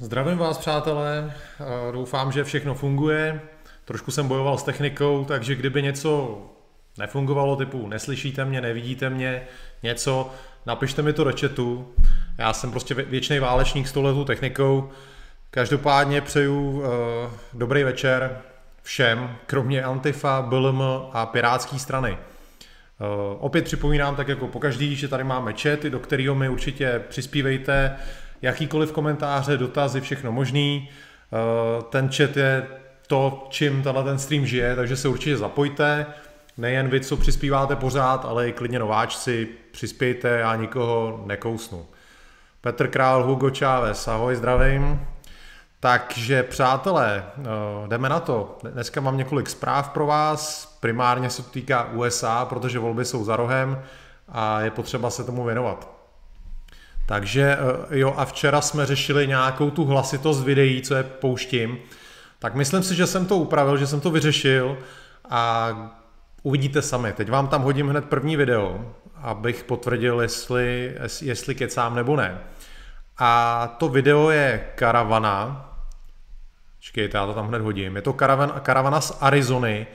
Zdravím vás, přátelé. Doufám, že všechno funguje. Trošku jsem bojoval s technikou, takže kdyby něco nefungovalo, typu neslyšíte mě, nevidíte mě, něco, napište mi to do chatu. Já jsem prostě věčný válečník s touhletou technikou. Každopádně přeju uh, dobrý večer všem, kromě Antifa, BLM a Pirátské strany. Uh, opět připomínám, tak jako pokaždý, že tady máme chat, do kterého mi určitě přispívejte jakýkoliv komentáře, dotazy, všechno možný. Uh, ten chat je to, čím tenhle ten stream žije, takže se určitě zapojte. Nejen vy, co přispíváte pořád, ale i klidně nováčci, přispějte, já nikoho nekousnu. Petr Král, Hugo Chávez, ahoj, zdravím. Takže přátelé, eh, jdeme na to. Dneska mám několik zpráv pro vás. Primárně se to týká USA, protože volby jsou za rohem a je potřeba se tomu věnovat. Takže eh, jo, a včera jsme řešili nějakou tu hlasitost videí, co je pouštím. Tak myslím si, že jsem to upravil, že jsem to vyřešil a uvidíte sami. Teď vám tam hodím hned první video, abych potvrdil, jestli, jestli kecám nebo ne. A to video je karavana, Čekejte, já to tam hned hodím. Je to karavan, karavana z Arizony,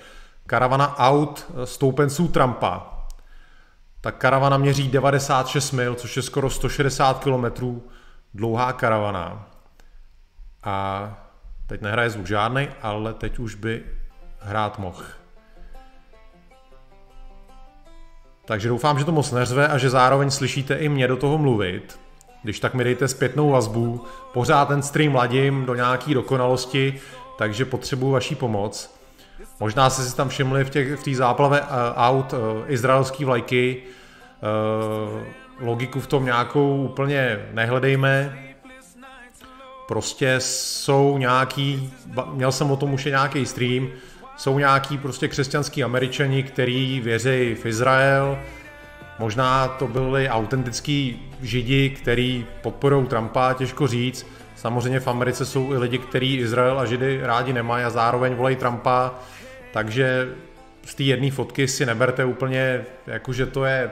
karavana aut stoupenců Trumpa. Ta karavana měří 96 mil, což je skoro 160 km dlouhá karavana. A teď nehraje zvuk žádný, ale teď už by hrát mohl. Takže doufám, že to moc neřve a že zároveň slyšíte i mě do toho mluvit. Když tak mi dejte zpětnou vazbu. Pořád ten stream ladím do nějaký dokonalosti, takže potřebuji vaší pomoc. Možná jste si tam všimli v té v záplave uh, aut uh, izraelský vlajky. Uh, logiku v tom nějakou úplně nehledejme. Prostě jsou nějaký, měl jsem o tom už nějaký stream, jsou nějaký prostě křesťanský američani, který věří v Izrael, Možná to byli autentický židi, který podporují Trumpa, těžko říct. Samozřejmě v Americe jsou i lidi, kteří Izrael a židy rádi nemají a zároveň volají Trumpa, takže z té jedné fotky si neberte úplně, jakože to je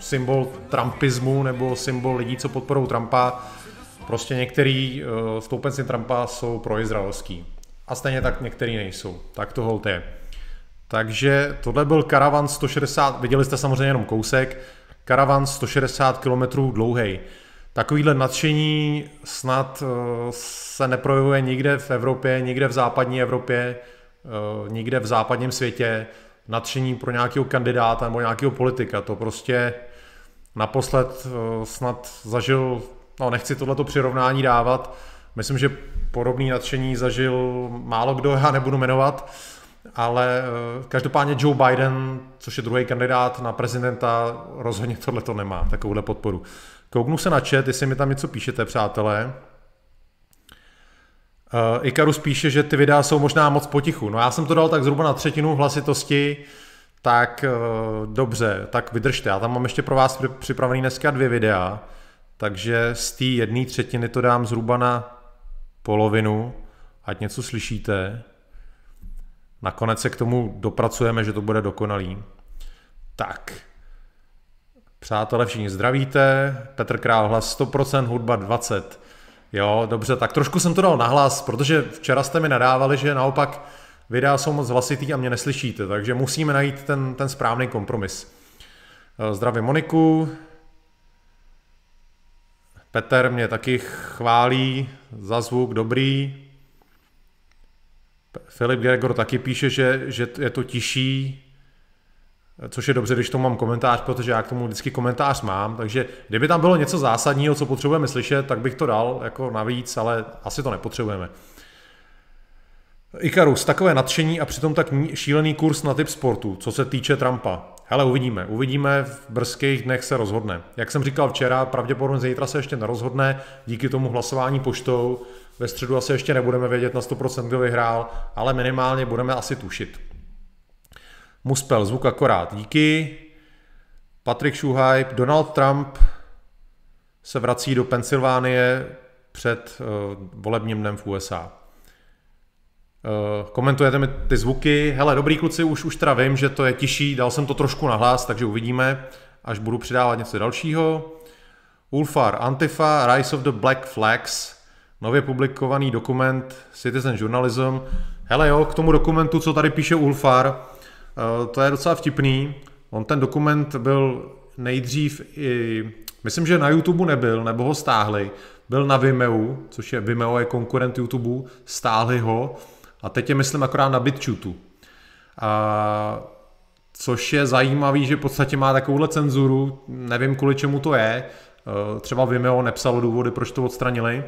symbol trumpismu nebo symbol lidí, co podporují Trumpa. Prostě některý uh, stoupenci Trumpa jsou proizraelský. A stejně tak některý nejsou. Tak to holt je. Takže tohle byl karavan 160, viděli jste samozřejmě jenom kousek, karavan 160 km dlouhý. Takovýhle nadšení snad eh, se neprojevuje nikde v Evropě, nikde v západní Evropě, eh, nikde v západním světě. Nadšení pro nějakého kandidáta nebo nějakého politika. To prostě naposled eh, snad zažil, no nechci tohleto přirovnání dávat, myslím, že podobný nadšení zažil málo kdo, já nebudu jmenovat, ale eh, každopádně Joe Biden, což je druhý kandidát na prezidenta, rozhodně tohle to nemá, takovouhle podporu. Kouknu se na chat, jestli mi tam něco píšete, přátelé. Uh, Ikarus píše, že ty videa jsou možná moc potichu. No já jsem to dal tak zhruba na třetinu hlasitosti, tak uh, dobře, tak vydržte. Já tam mám ještě pro vás připravený dneska dvě videa, takže z té jedné třetiny to dám zhruba na polovinu, ať něco slyšíte. Nakonec se k tomu dopracujeme, že to bude dokonalý. Tak. Přátelé, všichni zdravíte. Petr Král, hlas 100%, hudba 20. Jo, dobře, tak trošku jsem to dal nahlas, protože včera jste mi nadávali, že naopak videa jsou moc hlasitý a mě neslyšíte, takže musíme najít ten, ten správný kompromis. Eh, zdravím Moniku. Petr mě taky chválí za zvuk, dobrý. Filip Gregor taky píše, že, že je to tiší, což je dobře, když to mám komentář, protože já k tomu vždycky komentář mám, takže kdyby tam bylo něco zásadního, co potřebujeme slyšet, tak bych to dal jako navíc, ale asi to nepotřebujeme. Ikarus, takové nadšení a přitom tak šílený kurz na typ sportu, co se týče Trumpa. Hele, uvidíme. Uvidíme, v brzkých dnech se rozhodne. Jak jsem říkal včera, pravděpodobně zítra se ještě nerozhodne, díky tomu hlasování poštou. Ve středu asi ještě nebudeme vědět na 100% kdo vyhrál, ale minimálně budeme asi tušit. Muspel, zvuk akorát. Díky. Patrick Schuhaj, Donald Trump se vrací do Pensylvánie před uh, volebním dnem v USA. Uh, komentujete mi ty zvuky. Hele, dobrý kluci, už, už teda vím, že to je tiší, dal jsem to trošku na hlas, takže uvidíme, až budu přidávat něco dalšího. Ulfar, Antifa, Rise of the Black Flags, nově publikovaný dokument Citizen Journalism. Hele jo, k tomu dokumentu, co tady píše Ulfar, eh, to je docela vtipný. On ten dokument byl nejdřív i, myslím, že na YouTube nebyl, nebo ho stáhli. Byl na Vimeo, což je Vimeo je konkurent YouTube, stáhli ho a teď je myslím akorát na BitChutu. A což je zajímavý, že v podstatě má takovouhle cenzuru, nevím kvůli čemu to je, eh, třeba Vimeo nepsalo důvody, proč to odstranili,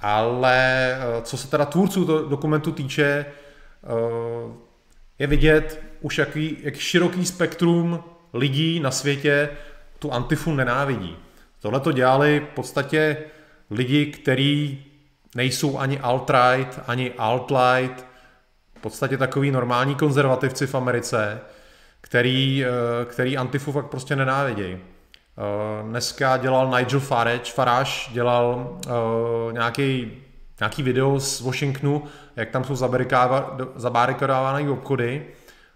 ale eh, co se teda tvůrců dokumentu týče, eh, je vidět už jaký, jak široký spektrum lidí na světě tu antifu nenávidí. Tohle to dělali v podstatě lidi, kteří nejsou ani alt-right, ani alt-light, v podstatě takový normální konzervativci v Americe, který, eh, který Antifu fakt prostě nenávidějí. Eh, dneska dělal Nigel Farage, Farage dělal uh, nějaký, nějaký video z Washingtonu, jak tam jsou zabarikadované obchody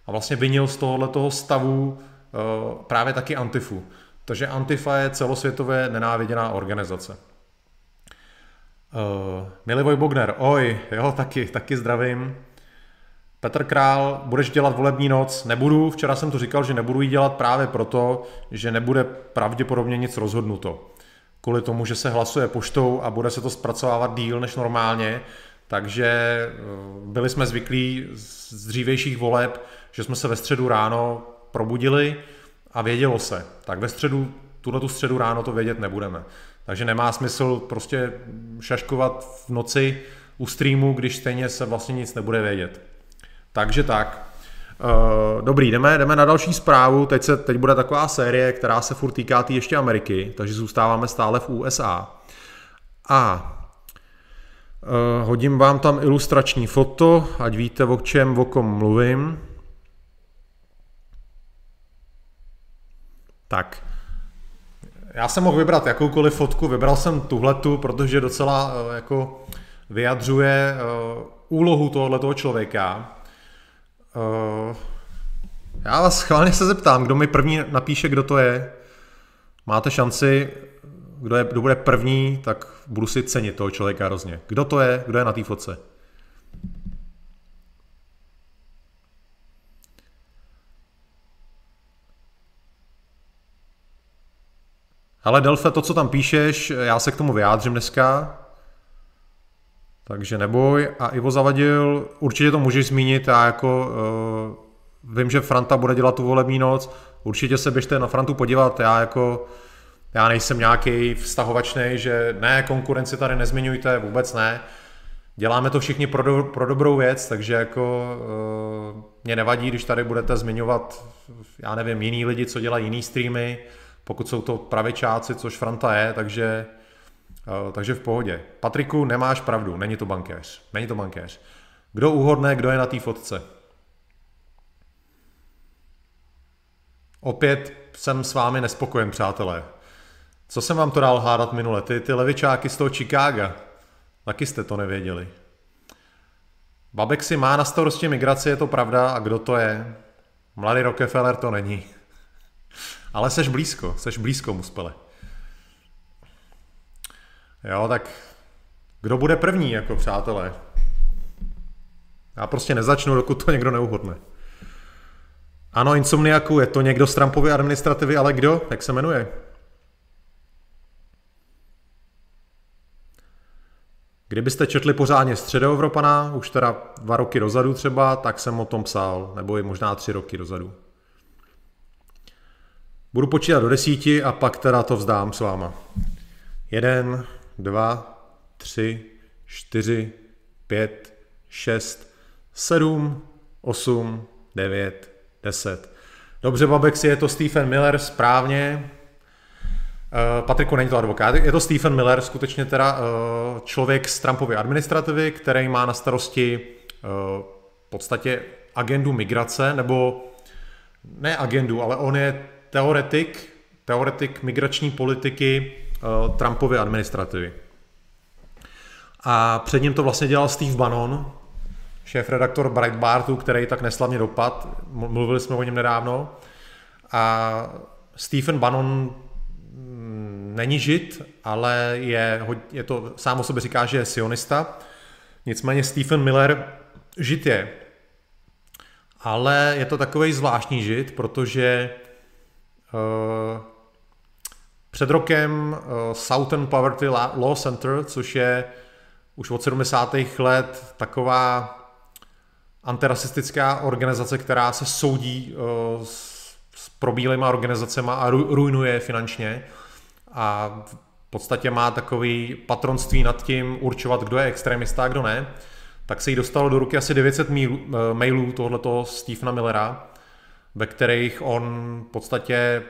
a vlastně vinil z tohohle toho stavu uh, právě taky Antifu. Takže Antifa je celosvětově nenáviděná organizace. Uh, Milivoj Bogner, oj, jo, taky, taky zdravím. Petr Král, budeš dělat volební noc? Nebudu, včera jsem to říkal, že nebudu ji dělat právě proto, že nebude pravděpodobně nic rozhodnuto. Kvůli tomu, že se hlasuje poštou a bude se to zpracovávat díl než normálně, takže eh, byli jsme zvyklí z dřívějších voleb, že jsme se ve středu ráno probudili a vědělo se. Tak ve středu, tuhle tu středu ráno to vědět nebudeme. Takže nemá smysl prostě šaškovat v noci u streamu, když stejně se vlastně nic nebude vědět. Takže tak. Uh, dobrý, jdeme, jdeme na další zprávu. Teď, se, teď bude taková série, která se furt týká tý ještě Ameriky, takže zůstáváme stále v USA. A hodím vám tam ilustrační foto, ať víte, o čem, o kom mluvím. Tak, já jsem mohl vybrat jakoukoliv fotku, vybral jsem tuhletu, protože docela uh, jako vyjadřuje uh, úlohu tohoto člověka. Já vás schválně se zeptám, kdo mi první napíše, kdo to je. Máte šanci, kdo, je, kdo bude první, tak budu si cenit toho člověka hrozně. Kdo to je, kdo je na té fotce? Ale Delfe, to, co tam píšeš, já se k tomu vyjádřím dneska. Takže neboj. A Ivo Zavadil, určitě to můžeš zmínit, já jako uh, vím, že Franta bude dělat tu volební noc, určitě se běžte na Frantu podívat, já jako já nejsem nějaký vztahovačný, že ne, konkurenci tady nezmiňujte, vůbec ne. Děláme to všichni pro, do, pro dobrou věc, takže jako uh, mě nevadí, když tady budete zmiňovat, já nevím, jiný lidi, co dělají jiný streamy, pokud jsou to pravičáci, což Franta je, takže Eh, takže v pohodě. Patriku, nemáš pravdu, není to bankéř. Není to bankéř. Kdo uhodne, kdo je na té fotce? Opět jsem s vámi nespokojen, přátelé. Co jsem vám to dal hádat minule? Ty, ty levičáky z toho Chicaga. Taky jste to nevěděli. Babek si má na starosti migraci, je to pravda, a kdo to je? Mladý Rockefeller to není. Ale seš blízko, seš blízko, Muspele. Jo, tak kdo bude první, jako přátelé? Já prostě nezačnu, dokud to někdo neuhodne. Ano, Insomniaku, je to někdo z Trumpovy administrativy, ale kdo? Jak se jmenuje? Kdybyste četli pořádně Středoevropana, už teda dva roky dozadu třeba, tak jsem o tom psal, nebo i možná tři roky dozadu. Budu počítat do desíti a pak teda to vzdám s váma. Jeden, dva, tři, čtyři, pět, šest, sedm, osm, devět, deset. Dobře, Babexi, je to Stephen Miller, správně. Uh, Patriku, není to advokát, je to Stephen Miller, skutečně teda uh, člověk z Trumpovy administrativy, který má na starosti uh, v podstatě agendu migrace, nebo ne agendu, ale on je teoretik, teoretik migrační politiky Trumpovy administrativy. A před ním to vlastně dělal Steve Bannon, šéf-redaktor Breitbartu, který tak neslavně dopad. Mluvili jsme o něm nedávno. A Stephen Bannon není žid, ale je, je to, sám o sobě říká, že je sionista. Nicméně Stephen Miller žid je. Ale je to takový zvláštní žid, protože uh, před rokem uh, Southern Poverty Law Center, což je už od 70. let taková antirasistická organizace, která se soudí uh, s, s probílýma organizacemi a ru, ruinuje finančně a v podstatě má takový patronství nad tím určovat, kdo je extremista a kdo ne, tak se jí dostalo do ruky asi 900 mailů, uh, mailů tohoto Stephena Millera, ve kterých on v podstatě,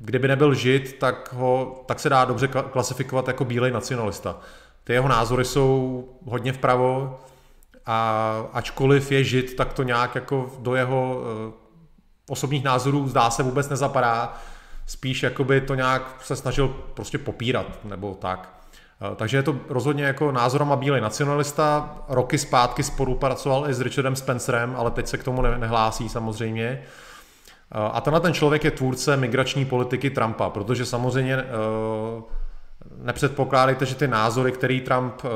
kdyby nebyl žid, tak, ho, tak se dá dobře klasifikovat jako bílej nacionalista. Ty jeho názory jsou hodně vpravo a ačkoliv je žid, tak to nějak jako do jeho uh, osobních názorů zdá se vůbec nezapadá. Spíš jakoby to nějak se snažil prostě popírat, nebo tak. Uh, takže je to rozhodně jako názorama bílej nacionalista. Roky zpátky spolupracoval i s Richardem Spencerem, ale teď se k tomu nehlásí samozřejmě. Uh, a tenhle ten člověk je tvůrce migrační politiky Trumpa, protože samozřejmě nepředpokládejte, že ty názory, který Trump, eh,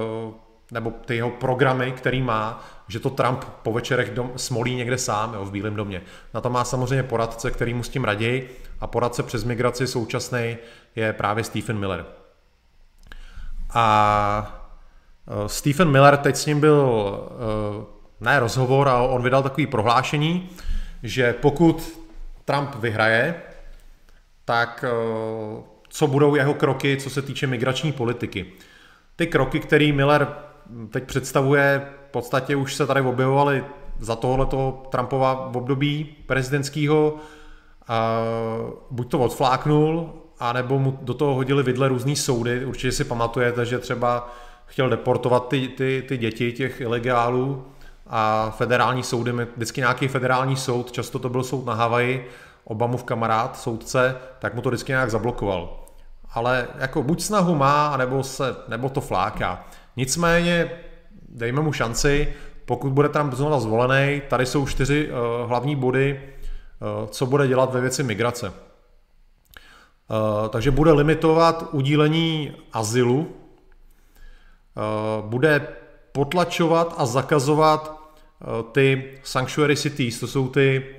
nebo ty jeho programy, který má, že to Trump po večerech dom, smolí někde sám jo, v Bílém domě. Na to má samozřejmě poradce, který mu s tím raději a poradce přes migraci současný je právě Stephen Miller. A eh, Stephen Miller, teď s ním byl eh, ne rozhovor, ale on vydal takový prohlášení, že pokud Trump vyhraje, tak co budou jeho kroky, co se týče migrační politiky. Ty kroky, který Miller teď představuje, v podstatě už se tady objevovaly za tohleto Trumpova období prezidentského. Buď to odfláknul, anebo mu do toho hodili vidle různý soudy. Určitě si pamatujete, že třeba chtěl deportovat ty, ty, ty děti těch ilegálů a federální soudy, vždycky nějaký federální soud, často to byl soud na Havaji, Obamův kamarád, soudce, tak mu to vždycky nějak zablokoval. Ale jako buď snahu má, nebo, se, nebo to fláká. Nicméně dejme mu šanci, pokud bude tam znovu zvolený, tady jsou čtyři uh, hlavní body, uh, co bude dělat ve věci migrace. Uh, takže bude limitovat udílení azylu, bude potlačovat a zakazovat ty sanctuary cities, to jsou ty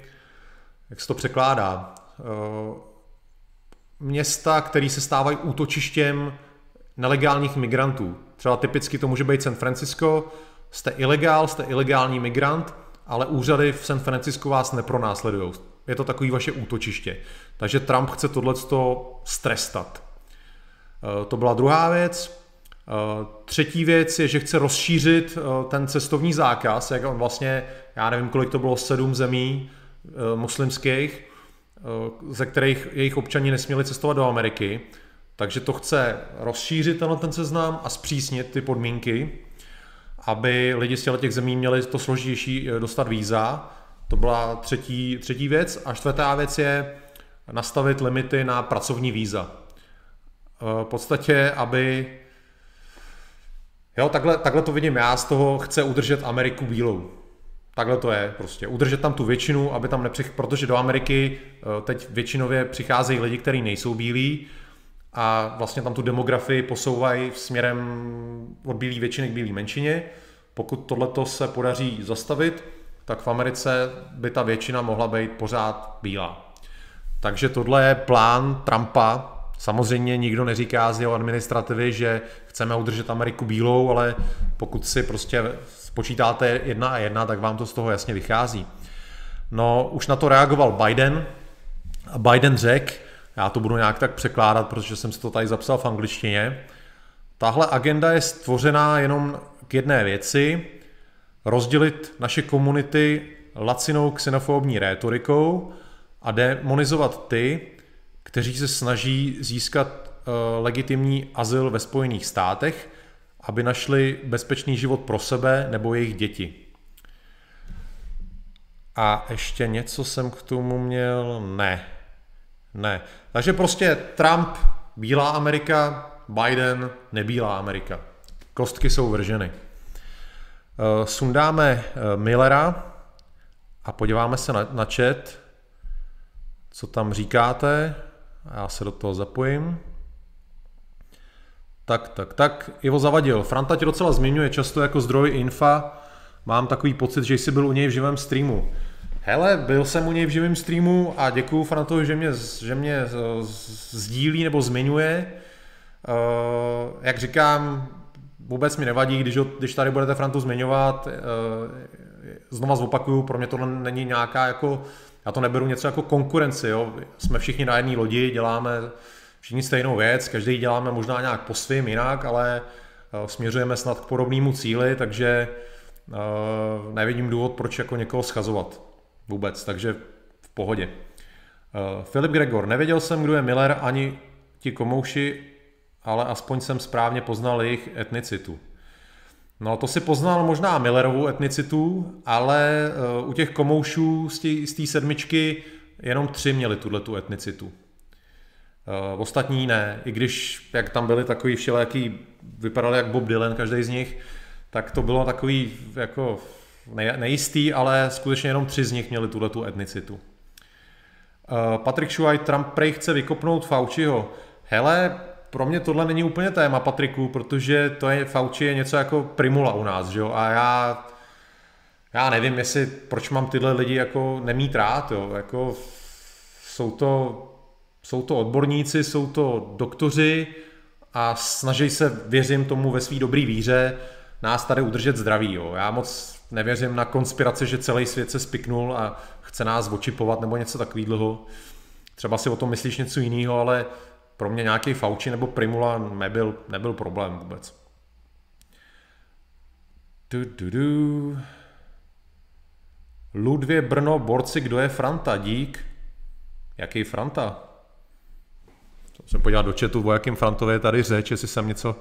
jak se to překládá, města, které se stávají útočištěm nelegálních migrantů. Třeba typicky to může být San Francisco, jste ilegál, jste ilegální migrant, ale úřady v San Francisco vás nepronásledují. Je to takový vaše útočiště. Takže Trump chce tohle strestat. Eh, to byla druhá věc. Eh, třetí věc je, že chce rozšířit ten cestovní zákaz, jak on vlastně, já nevím, kolik to bylo, sedm zemí, Eh, muslimských, eh, ze kterých jejich občani nesměli cestovat do Ameriky, takže to chce rozšířit tenhle ten seznam a zpřísnit ty podmínky, aby lidi z těch zemí měli to složitější eh, dostat víza. To byla třetí, třetí věc. A čtvrtá věc je nastavit limity na pracovní víza. V podstatě, aby Jo, takhle, takhle to vidím já, z toho chce udržet Ameriku bílou. Takhle to je prostě. Udržet tam tu většinu, aby tam nepřich... protože do Ameriky eh, teď většinově přicházejí lidi, kteří nejsou bílí a vlastně tam tu demografii posouvají směrem od bílé většiny k bílé menšině. Pokud tohleto se podaří zastavit, tak v Americe by ta většina mohla být pořád bílá. Takže tohle je plán Trumpa. Samozřejmě nikdo neříká z jeho administrativy, že chceme udržet Ameriku bílou, ale pokud si prostě spočítáte jedna a jedna, tak vám to z toho jasně vychází. No, už na to reagoval Biden a Biden řekl, já to budu nějak tak překládat, protože jsem si to tady zapsal v angličtině, tahle agenda je stvořená jenom k jedné věci, rozdělit naše komunity lacinou xenofobní rétorikou a demonizovat ty, kteří se snaží získat uh, legitimní azyl ve Spojených státech aby našli bezpečný život pro sebe nebo jejich děti. A ještě něco jsem k tomu měl? Ne. Ne. Takže prostě Trump, bílá Amerika, Biden, nebílá Amerika. Kostky jsou vrženy. Eh, sundáme eh, Millera a podíváme se na, na chat, co tam říkáte. Já se do toho zapojím. Tak, tak, tak. Ivo Zavadil. Franta tě docela zmiňuje často jako zdroj infa. Mám takový pocit, že jsi byl u něj v živém streamu. Hele, byl jsem u něj v živém streamu a děkuju Frantovi, že mě, že mě sdílí nebo zmiňuje. Uh, jak říkám, vůbec mi nevadí, když, ho, když tady budete Frantu zmiňovat. Uh, znova zopakuju, pro mě to není nějaká jako, já to neberu něco jako konkurenci, jo. Jsme všichni na jedné lodi, děláme všichni stejnou věc, každý děláme možná nějak po svým jinak, ale uh, směřujeme snad k podobnému cíli, takže nevidím důvod, proč jako někoho schazovat vůbec, takže v pohodě. Uh, Filip Gregor, nevěděl jsem, kdo je Miller, ani ti komouši, ale aspoň jsem správně poznal jejich etnicitu. No to si poznal možná Millerovu etnicitu, ale uh, u těch komoušů z té sedmičky jenom tři měli tuhle tu etnicitu. Uh, ostatní ne, i když jak tam byli takový všelijaký, vypadali jak Bob Dylan, každý z nich, tak to bylo takový jako nejistý, ale skutečně jenom tři z nich měli tuhle tu etnicitu. Uh, Patrick Šuaj, Trump prej chce vykopnout Fauciho. Hele, pro mě tohle není úplně téma, Patriku, protože to je, Fauci je něco jako primula u nás, že jo, a já, já nevím, jestli, proč mám tyhle lidi jako nemít rád, jo, jako jsou to, jsou to odborníci, jsou to doktoři a snaží se, věřím tomu ve své dobré víře, nás tady udržet zdraví, jo. Já moc nevěřím na konspiraci, že celý svět se spiknul a chce nás očipovat nebo něco takového. Třeba si o tom myslíš něco jiného, ale pro mě nějaký Fauci nebo Primula nebyl, nebyl problém vůbec. Du, du, du. Ludvě Brno, borci, kdo je Franta? Dík. Jaký Franta? Jsem podívat do chatu, o jakým Frantově je tady řeč, jestli jsem něco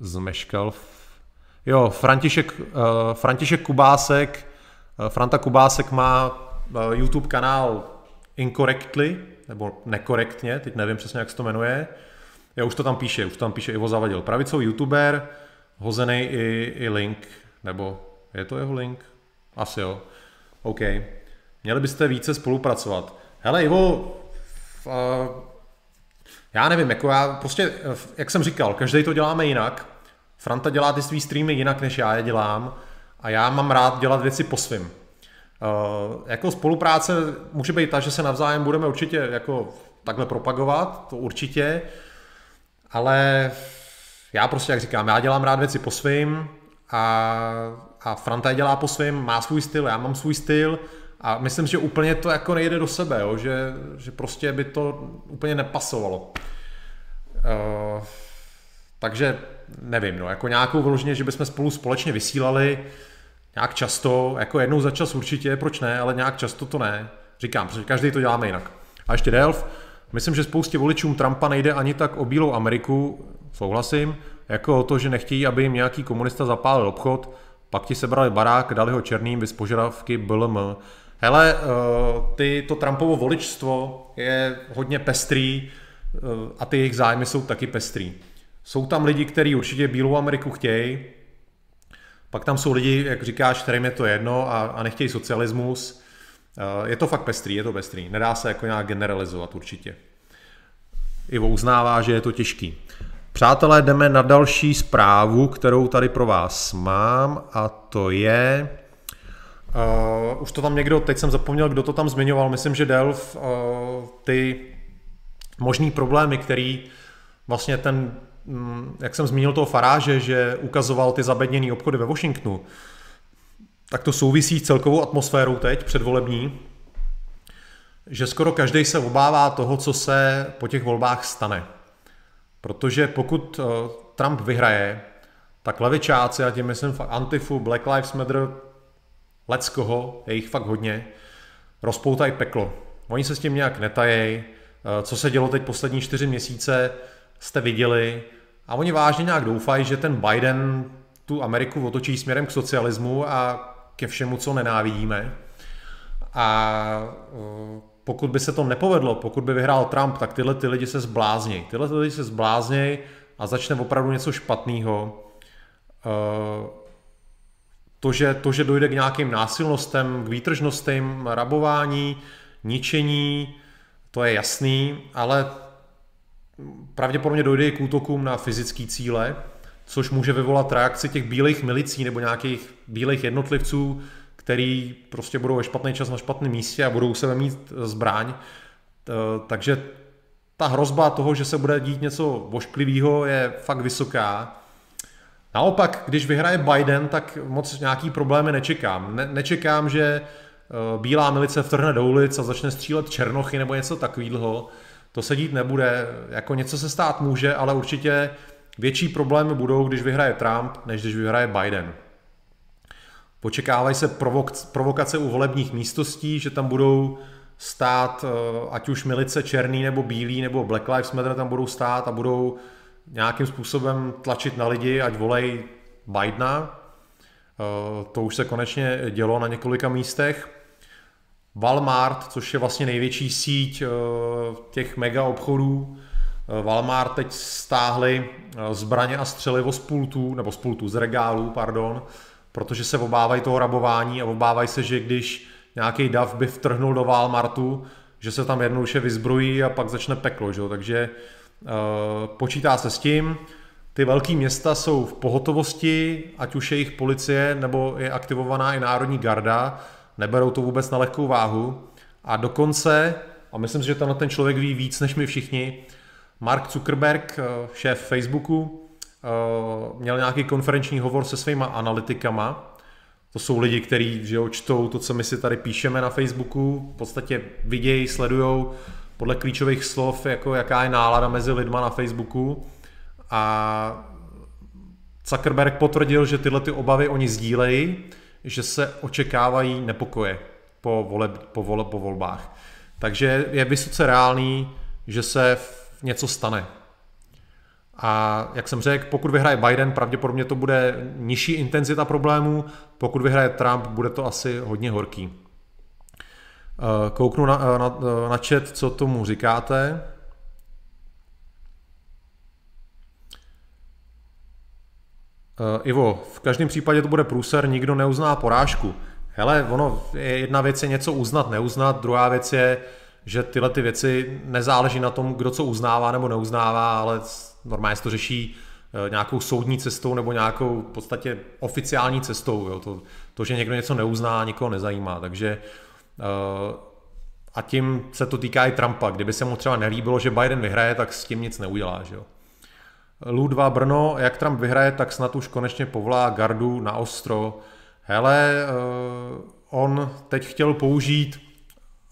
zmeškal. Jo, František, uh, František Kubásek, uh, Franta Kubásek má uh, YouTube kanál Incorrectly, nebo nekorektně, teď nevím přesně, jak se to jmenuje. Já už to tam píše, už to tam píše Ivo Zavadil. Pravicový youtuber, hozený i, i link, nebo je to jeho link? Asi jo. OK. Měli byste více spolupracovat. Hele Ivo, uh, já nevím, jako já prostě, jak jsem říkal, každý to děláme jinak. Franta dělá ty svý streamy jinak, než já je dělám a já mám rád dělat věci po svým. Uh, jako spolupráce může být ta, že se navzájem budeme určitě jako takhle propagovat, to určitě, ale já prostě, jak říkám, já dělám rád věci po svým a, a Franta je dělá po svým, má svůj styl, já mám svůj styl a myslím, že úplně to jako nejde do sebe, jo? Že, že prostě by to úplně nepasovalo. Uh, takže nevím, no, jako nějakou vyloženě, že bychom spolu společně vysílali, nějak často, jako jednou za čas určitě, proč ne, ale nějak často to ne. Říkám, protože každý to děláme jinak. A ještě Delf, myslím, že spoustě voličům Trumpa nejde ani tak o Bílou Ameriku, souhlasím, jako o to, že nechtějí, aby jim nějaký komunista zapálil obchod, pak ti sebrali barák, dali ho černým, vys požadavky BLM. Hele, eh, ty, to Trumpovo voličstvo je hodně pestrý eh, a ty jejich zájmy jsou taky pestrý. Jsou tam lidi, kteří určitě Bílou Ameriku chtějí, pak tam jsou lidi, jak říkáš, kterým je to jedno a, a nechtějí socialismus. Eh, je to fakt pestrý, je to pestrý. Nedá se jako nějak generalizovat určitě. Ivo uznává, že je to těžký. Přátelé, jdeme na další zprávu, kterou tady pro vás mám a to je... Uh, už to tam někdo, teď jsem zapomněl, kdo to tam zmiňoval, myslím, že Delf, uh, ty možný problémy, který vlastně ten jak jsem zmínil toho Faráže, že ukazoval ty zabedněné obchody ve Washingtonu, tak to souvisí s celkovou atmosférou teď, předvolební, že skoro každý se obává toho, co se po těch volbách stane. Protože pokud eh, Trump vyhraje, tak levičáci, a tím myslím Antifu, Black Lives Matter, leckoho, je jich fakt hodně, rozpoutají peklo. Oni se s tím nějak netají. Eh, co se dělo teď poslední čtyři měsíce, jste viděli, a oni vážně nějak doufají, že ten Biden tu Ameriku otočí směrem k socialismu a ke všemu, co nenávidíme. A e, pokud by se to nepovedlo, pokud by vyhrál Trump, tak tyhle ty lidi se zbláznějí. Tyhle ty lidi se zbláznějí a začne opravdu něco špatného. E, to že, to, že dojde k nějakým násilnostem, k výtržnostem, rabování, ničení, to je jasný, ale pravděpodobně dojde i k útokům na fyzické cíle, což může vyvolat reakci těch bílých milicí nebo nějakých bílých jednotlivců, který prostě budou ve špatný čas na špatném místě a budou se mít zbraň. Takže ta hrozba toho, že se bude dít něco vošklivého, je fakt vysoká. Naopak, když vyhraje Biden, tak moc nějaký problémy nečekám. Ne, nečekám, že eh, bílá milice vtrhne do ulic a začne střílet černochy nebo něco takového. To se dít nebude. Jako něco se stát může, ale určitě větší problémy budou, když vyhraje Trump, než když vyhraje Biden. Počekávají se provok- provokace u volebních místostí, že tam budou stát, eh, ať už milice černý nebo bílý nebo Black Lives Matter tam budou stát a budou nějakým způsobem tlačit na lidi, ať volej Bidena. Eh, to už se konečně dělo na několika místech. Walmart, což je vlastně největší síť eh, těch mega obchodů, Walmart teď stáhli zbraně a střelivo z pultů, nebo z pultů, z regálů, pardon, protože se obávají toho rabování a obávají se, že když nějaký dav by vtrhnul do Walmartu, že se tam jednoduše vyzbrojí a pak začne peklo. Že? Takže počítá se s tím. Ty velké města jsou v pohotovosti, ať už je jejich policie nebo je aktivovaná i Národní garda, neberou to vůbec na lehkou váhu. A dokonce, a myslím si, že tenhle ten člověk ví víc než my všichni, Mark Zuckerberg, eh, šéf Facebooku, eh, měl nějaký konferenční hovor se svýma analytikama to jsou lidi, kteří čtou to, co my si tady píšeme na Facebooku, v podstatě vidějí, sledují podle klíčových slov, jako jaká je nálada mezi lidma na Facebooku. A Zuckerberg potvrdil, že tyhle ty obavy oni sdílejí, že se očekávají nepokoje po, vole, po, vole, po volbách. Takže je vysoce reálný, že se něco stane. A jak jsem řekl, pokud vyhraje Biden, pravděpodobně to bude nižší intenzita problémů, pokud vyhraje Trump, bude to asi hodně horký. Eh, kouknu na, na, na chat, co tomu říkáte. Ivo, v každém případě to bude průser, nikdo neuzná porážku. Hele, ono, jedna věc je něco uznat, neuznat, druhá věc je, že tyhle ty věci nezáleží na tom, kdo co uznává nebo neuznává, ale normálně se to řeší eh, nějakou soudní cestou nebo nějakou v podstatě oficiální cestou. Jo. To, to, že někdo něco neuzná, nikoho nezajímá. Takže eh, a tím se to týká i Trumpa. Kdyby se mu třeba nelíbilo, že Biden vyhraje, tak s tím nic neudělá. Že jo. Lu 2 Brno, jak Trump vyhraje, tak snad už konečně povolá gardu na ostro. Hele, eh, on teď chtěl použít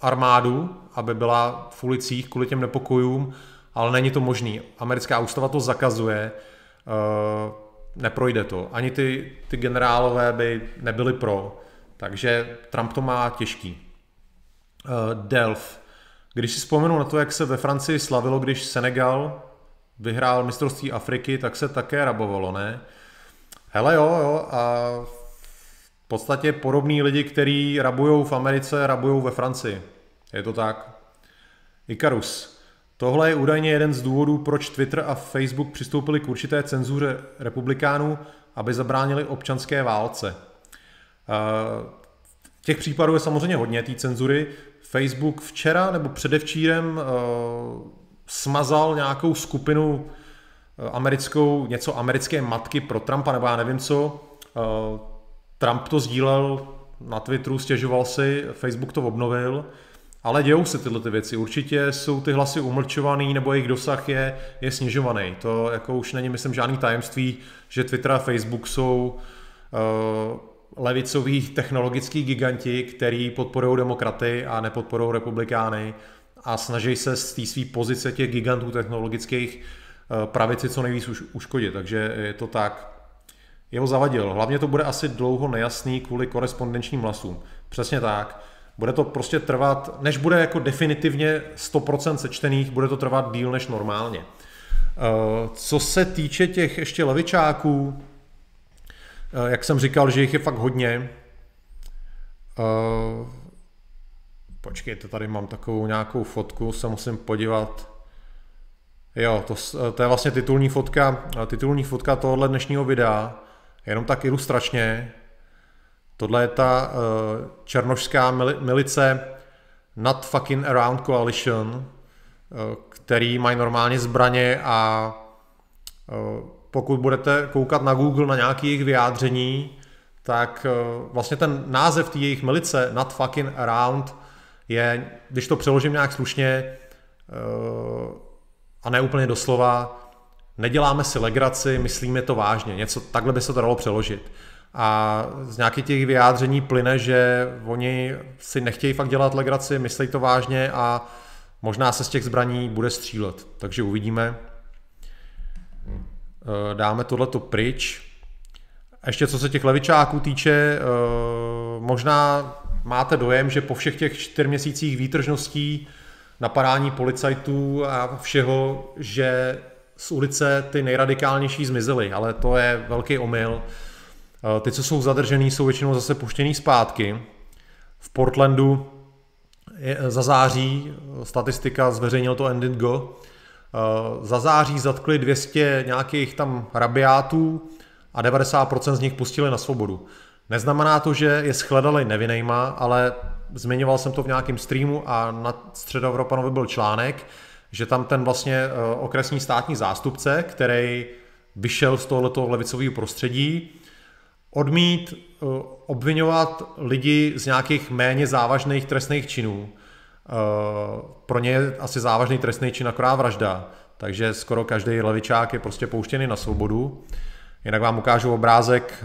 armádu, aby byla v ulicích kvůli těm nepokojům, ale není to možný. Americká ústava to zakazuje, uh, neprojde to. Ani ty, ty generálové by nebyli pro, takže Trump to má těžký. Uh, Delf. Když si vzpomenu na to, jak se ve Francii slavilo, když Senegal vyhrál mistrovství Afriky, tak se také rabovalo, ne? Hele jo, jo, a v podstatě podobní lidi, kteří rabují v Americe, rabují ve Francii. Je to tak. Ikarus. Tohle je údajně jeden z důvodů, proč Twitter a Facebook přistoupili k určité cenzuře republikánů, aby zabránili občanské válce. Eh, těch případů je samozřejmě hodně, té cenzury. Facebook včera nebo předevčírem eh, smazal nějakou skupinu eh, americkou, něco americké matky pro Trumpa, nebo já nevím co. Trump to sdílel na Twitteru, stěžoval si, Facebook to obnovil. Ale dějou se tyhle ty věci. Určitě jsou ty hlasy umlčovaný nebo jejich dosah je, je snižovaný. To jako už není, myslím, žádný tajemství, že Twitter a Facebook jsou uh, levicoví technologický giganti, který podporují demokraty a nepodporují republikány a snaží se z té své pozice těch gigantů technologických uh, pravici co nejvíc už, uškodit. Takže je to tak. Jeho zavadil. Hlavně to bude asi dlouho nejasný kvůli korespondenčním hlasům. Přesně tak. Bude to prostě trvat, než bude jako definitivně 100% sečtených, bude to trvat díl než normálně. Eh, co se týče těch ještě levičáků, eh, jak jsem říkal, že jich je fakt hodně. Eh, počkejte, tady mám takovou nějakou fotku, se musím podívat. Jo, to, to je vlastně titulní fotka, titulní fotka tohohle dnešního videa, jenom tak ilustračně, Tohle je ta uh, černošská milice Not Fucking Around Coalition, který mají normálně zbraně a pokud budete koukat na Google na nějaké jejich vyjádření, tak vlastně ten název té jejich milice, Not Fucking Around, je, když to přeložím nějak slušně a ne úplně doslova, neděláme si legraci, myslíme to vážně. Něco takhle by se to dalo přeložit. A z nějakých těch vyjádření plyne, že oni si nechtějí fakt dělat legraci, myslí to vážně a možná se z těch zbraní bude střílet. Takže uvidíme. Eh, dáme tohleto pryč. Ještě co se těch levičáků týče, eh, možná máte dojem, že po všech těch čtyř měsících výtržností, napadání policajtů a všeho, že z ulice ty nejradikálnější zmizely, ale to je velký omyl. Eh, ty, co jsou zadržený, jsou většinou zase puštěný zpátky. V Portlandu je, za září, statistika zveřejnil to Endingo, eh, za září zatkli 200 nějakých tam rabiátů a 90% z nich pustili na svobodu. Neznamená to, že je shledali nevinejma, ale zmiňoval jsem to v nějakém streamu a na Středoevropanovi byl článek, že tam ten vlastně eh, okresní státní zástupce, který vyšel z tohoto levicového prostředí, odmít eh, obvinovat lidi z nějakých méně závažných trestných činů. Eh, pro ně je asi závažný trestný čin akorát vražda, takže skoro každý levičák je prostě pouštěný na svobodu. Jinak vám ukážu obrázek,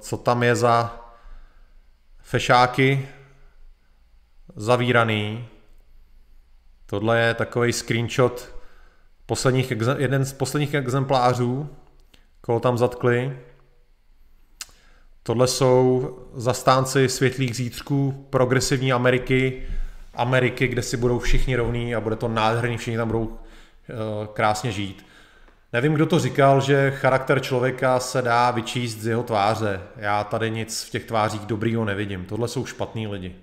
co tam je za fešáky zavíraný, Tohle je takový screenshot posledních, jeden z posledních exemplářů, koho tam zatkli. Tohle jsou zastánci světlých zítřků progresivní Ameriky, Ameriky, kde si budou všichni rovní a bude to nádherný, všichni tam budou uh, krásně žít. Nevím, kdo to říkal, že charakter člověka se dá vyčíst z jeho tváře. Já tady nic v těch tvářích dobrýho nevidím. Tohle jsou špatní lidi.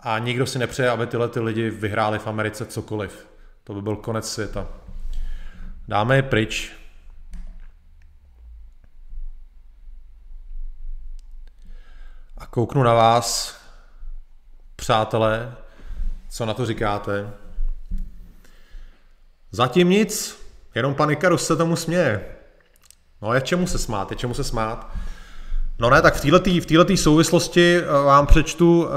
A nikdo si nepřeje, aby tyhle ty lidi vyhráli v Americe cokoliv. To by byl konec světa. Dáme je pryč. A kouknu na vás, přátelé, co na to říkáte. Zatím nic, jenom pan Ikarus se tomu směje. No je čemu se smát, je čemu se smát. No ne, tak v této v souvislosti eh, vám přečtu uh,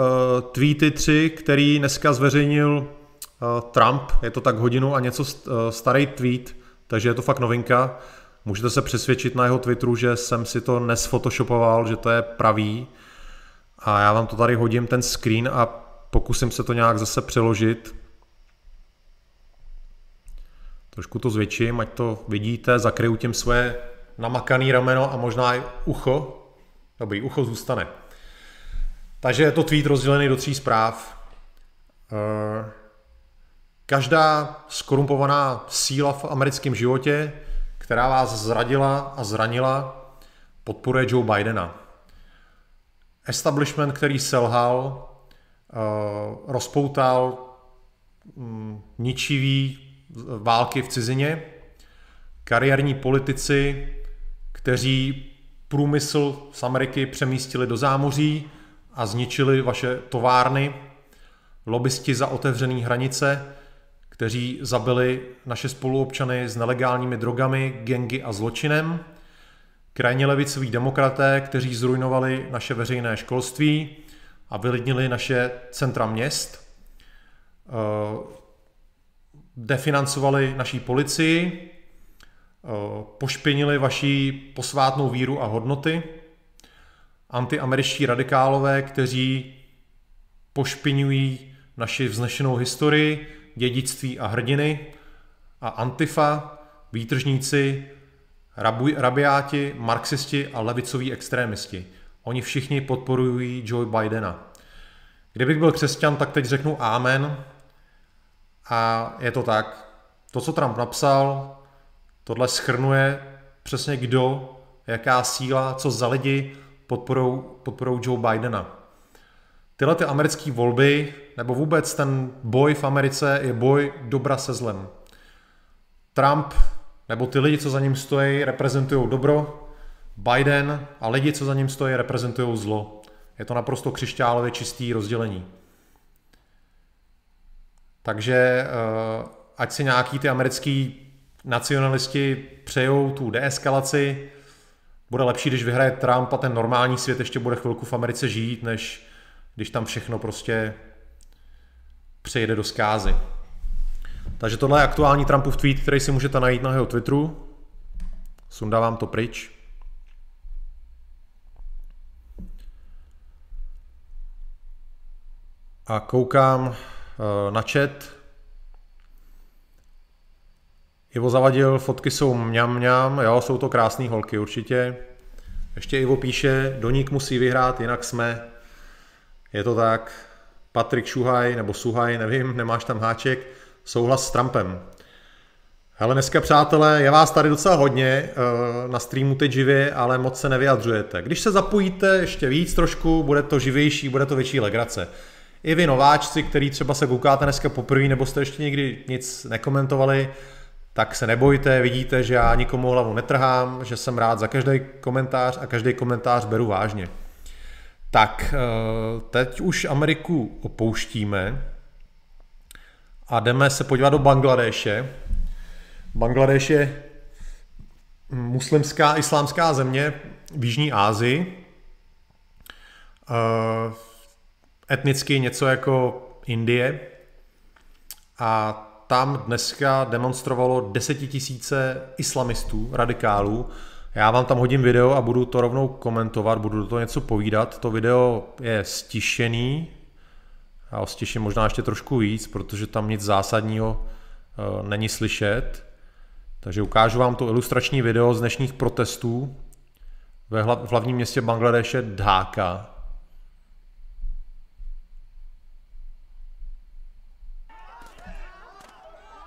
tweety tři, který dneska zveřejnil uh, Trump. Je to tak hodinu a něco uh, starý tweet, takže je to fakt novinka. Můžete se přesvědčit na jeho Twitteru, že jsem si to nesfotoshopoval, že to je pravý. A já vám to tady hodím, ten screen, a pokusím se to nějak zase přeložit. Trošku to zvětším, ať to vidíte, zakryju tím své namakaný rameno a možná i ucho, Dobrý, ucho zůstane. Takže je to tweet rozdělený do tří zpráv. Eh, každá skorumpovaná síla v americkém životě, která vás zradila a zranila, podporuje Joe Bidena. Establishment, který selhal, eh, rozpoutal mm, ničivý války v cizině, kariérní politici, kteří průmysl z Ameriky přemístili do zámoří a zničili vaše továrny, lobbysti za otevřené hranice, kteří zabili naše spoluobčany s nelegálními drogami, gengy a zločinem, krajně levicoví demokraté, kteří zrujnovali naše veřejné školství a vylidnili naše centra měst, definancovali naší policii, Eh, pošpinili vaši posvátnou víru a hodnoty, antiameričtí radikálové, kteří pošpinují naši vznešenou historii, dědictví a hrdiny a Antifa, výtržníci, rabiáti, marxisti a levicoví extrémisti. Oni všichni podporují Joe Bidena. Kdybych byl křesťan, tak teď řeknu amen. A je to tak. To, co Trump napsal, Tohle schrnuje přesně kdo, jaká síla, co za lidi podporou, podporou Joe Bidena. Tyhle ty americké volby, nebo vůbec ten boj v Americe je boj dobra se zlem. Trump, nebo ty lidi, co za ním stojí, reprezentují dobro, Biden a lidi, co za ním stojí, reprezentují zlo. Je to naprosto křišťálově čistý rozdělení. Takže uh, ať si nějaký ty americký nacionalisti přejou tu deeskalaci, bude lepší, když vyhraje Trump a ten normální svět ještě bude chvilku v Americe žít, než když tam všechno prostě přejde do zkázy. Takže tohle je aktuální Trumpův tweet, který si můžete najít na jeho Twitteru. Sundávám to pryč. A koukám eh, na chat. Ivo zavadil, fotky jsou mňam mňam, jo, jsou to krásné holky určitě. Ještě Ivo píše, Doník musí vyhrát, jinak jsme. Je to tak. Patrik Šuhaj nebo Suhaj, nevím, nemáš tam háček. Souhlas s Trumpem. Hele, dneska, přátelé, je vás tady docela hodně uh, na streamu teď živě, ale moc se nevyjadřujete. Když se zapojíte ještě víc trošku, bude to živější, bude to větší legrace. I vy nováčci, který třeba se koukáte dneska poprvé, nebo jste ještě nikdy nic nekomentovali, tak se nebojte, vidíte, že já nikomu hlavu netrhám, že jsem rád za každý komentář a každý komentář beru vážně. Tak, uh, teď už Ameriku opouštíme a jdeme se podívat do Bangladeše, Bangladeš je muslimská islámská země v Jižní Asii. Etnicky něco jako Indie. A tam dneska demonstrovalo desetitisíce islamistů, radikálů. Já vám tam hodím video a budu to rovnou komentovat, budu do toho něco povídat. To video je stišený, já ho stiším možná ještě trošku víc, protože tam nic zásadního eh, není slyšet. Takže ukážu vám to ilustrační video z dnešních protestů v hlavním městě Bangladeše Dhaka.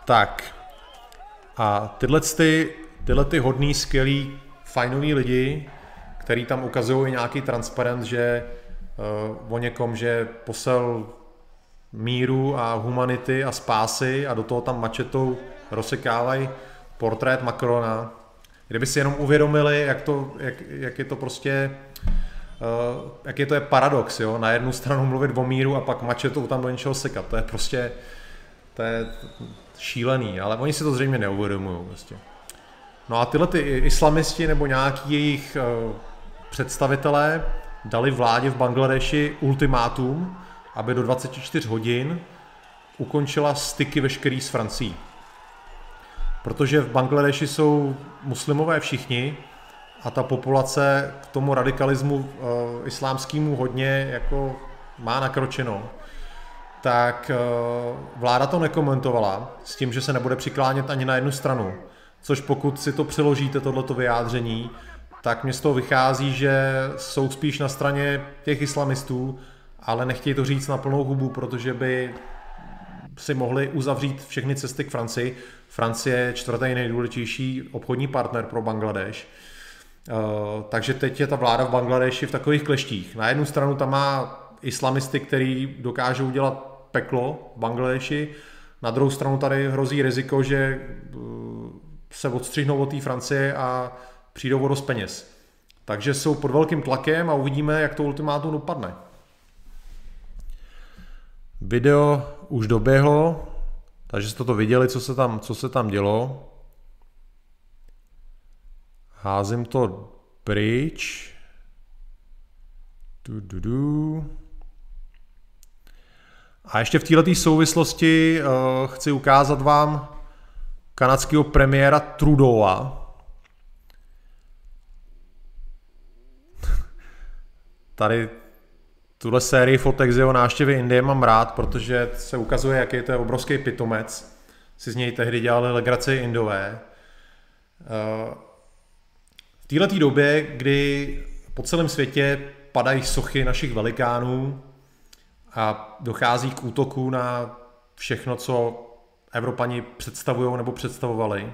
Tak. A tyhle ty, tyhle ty hodný, skvělý, fajnový lidi, který tam ukazují nějaký transparent, že uh, o někom, že posel míru a humanity a spásy a do toho tam mačetou rozsekávají portrét Macrona, kdyby si jenom uvědomili, jak, to, jak, jak je to prostě, uh, jak je to je paradox, jo? na jednu stranu mluvit o míru a pak mačetou tam do něčeho sekat, to je prostě, to je šílený, ale oni si to zřejmě neuvědomují. Prostě. No a tyhle ty islamisti nebo nějaký jejich uh, představitelé dali vládě v Bangladeši ultimátum, aby do 24 hodin ukončila styky veškerý s Francií protože v Bangladeši jsou muslimové všichni a ta populace k tomu radikalismu uh, islámskému hodně jako má nakročeno, tak uh, vláda to nekomentovala s tím, že se nebude přiklánět ani na jednu stranu. Což pokud si to přeložíte, tohleto vyjádření, tak mě z toho vychází, že jsou spíš na straně těch islamistů, ale nechtějí to říct na plnou hubu, protože by si mohli uzavřít všechny cesty k Francii, Francie je čtvrtý nejdůležitější obchodní partner pro Bangladeš. Eh, takže teď je ta vláda v Bangladeši v takových kleštích. Na jednu stranu tam má islamisty, který dokážou dělat peklo v Bangladeši, na druhou stranu tady hrozí riziko, že eh, se odstřihnou od té Francie a přijdou o dost peněz. Takže jsou pod velkým tlakem a uvidíme, jak to ultimátum dopadne. Video už doběhlo, takže jste to viděli, co se tam, co se tam dělo. Házím to pryč. Du, du, du. A ještě v této souvislosti uh, chci ukázat vám kanadského premiéra Trudeaua. Tady tuhle sérii fotek z jeho návštěvy Indie mám rád, protože se ukazuje, jaký to je obrovský pitomec. Si z něj tehdy dělali legraci Indové. Eh, v této době, kdy po celém světě padají sochy našich velikánů a dochází k útoku na všechno, co Evropani představují nebo představovali,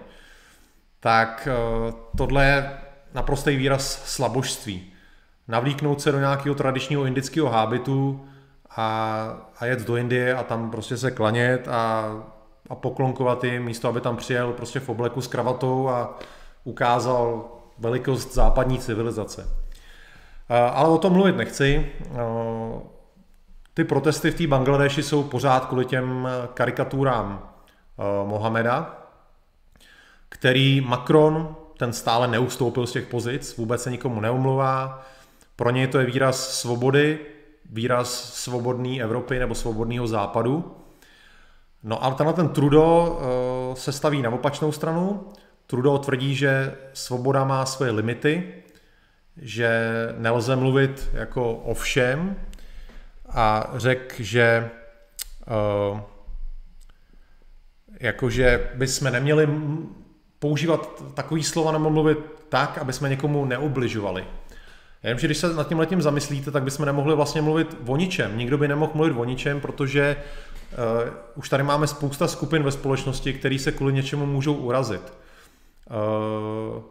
tak eh, tohle je naprostý výraz slabožství navlíknout se do nějakého tradičního indického hábitu a, a jet do Indie a tam prostě se klanět a, a poklonkovat jim, místo aby tam přijel prostě v obleku s kravatou a ukázal velikost západní civilizace. Ale o tom mluvit nechci. Ty protesty v té Bangladeši jsou pořád kvůli těm karikaturám Mohameda, který Macron, ten stále neustoupil z těch pozic, vůbec se nikomu neumluvá. Pro něj to je výraz svobody, výraz svobodné Evropy nebo svobodného západu. No a tenhle ten Trudeau se staví na opačnou stranu. Trudeau tvrdí, že svoboda má svoje limity, že nelze mluvit jako o všem a řekl, že uh, jakože bychom neměli používat takový slova nebo mluvit tak, aby jsme někomu neubližovali. Jenomže když se nad tím letím zamyslíte, tak bychom nemohli vlastně mluvit o ničem. Nikdo by nemohl mluvit o ničem, protože uh, už tady máme spousta skupin ve společnosti, které se kvůli něčemu můžou urazit. Uh,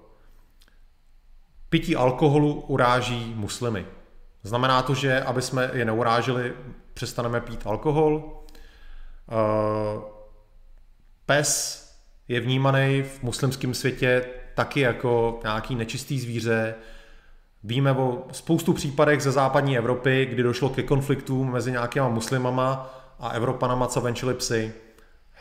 pití alkoholu uráží muslimy. Znamená to, že aby jsme je neurážili, přestaneme pít alkohol. Uh, pes je vnímaný v muslimském světě taky jako nějaký nečistý zvíře. Víme o spoustu případech ze západní Evropy, kdy došlo ke konfliktům mezi nějakýma muslimama a Evropanama, co venčili psy.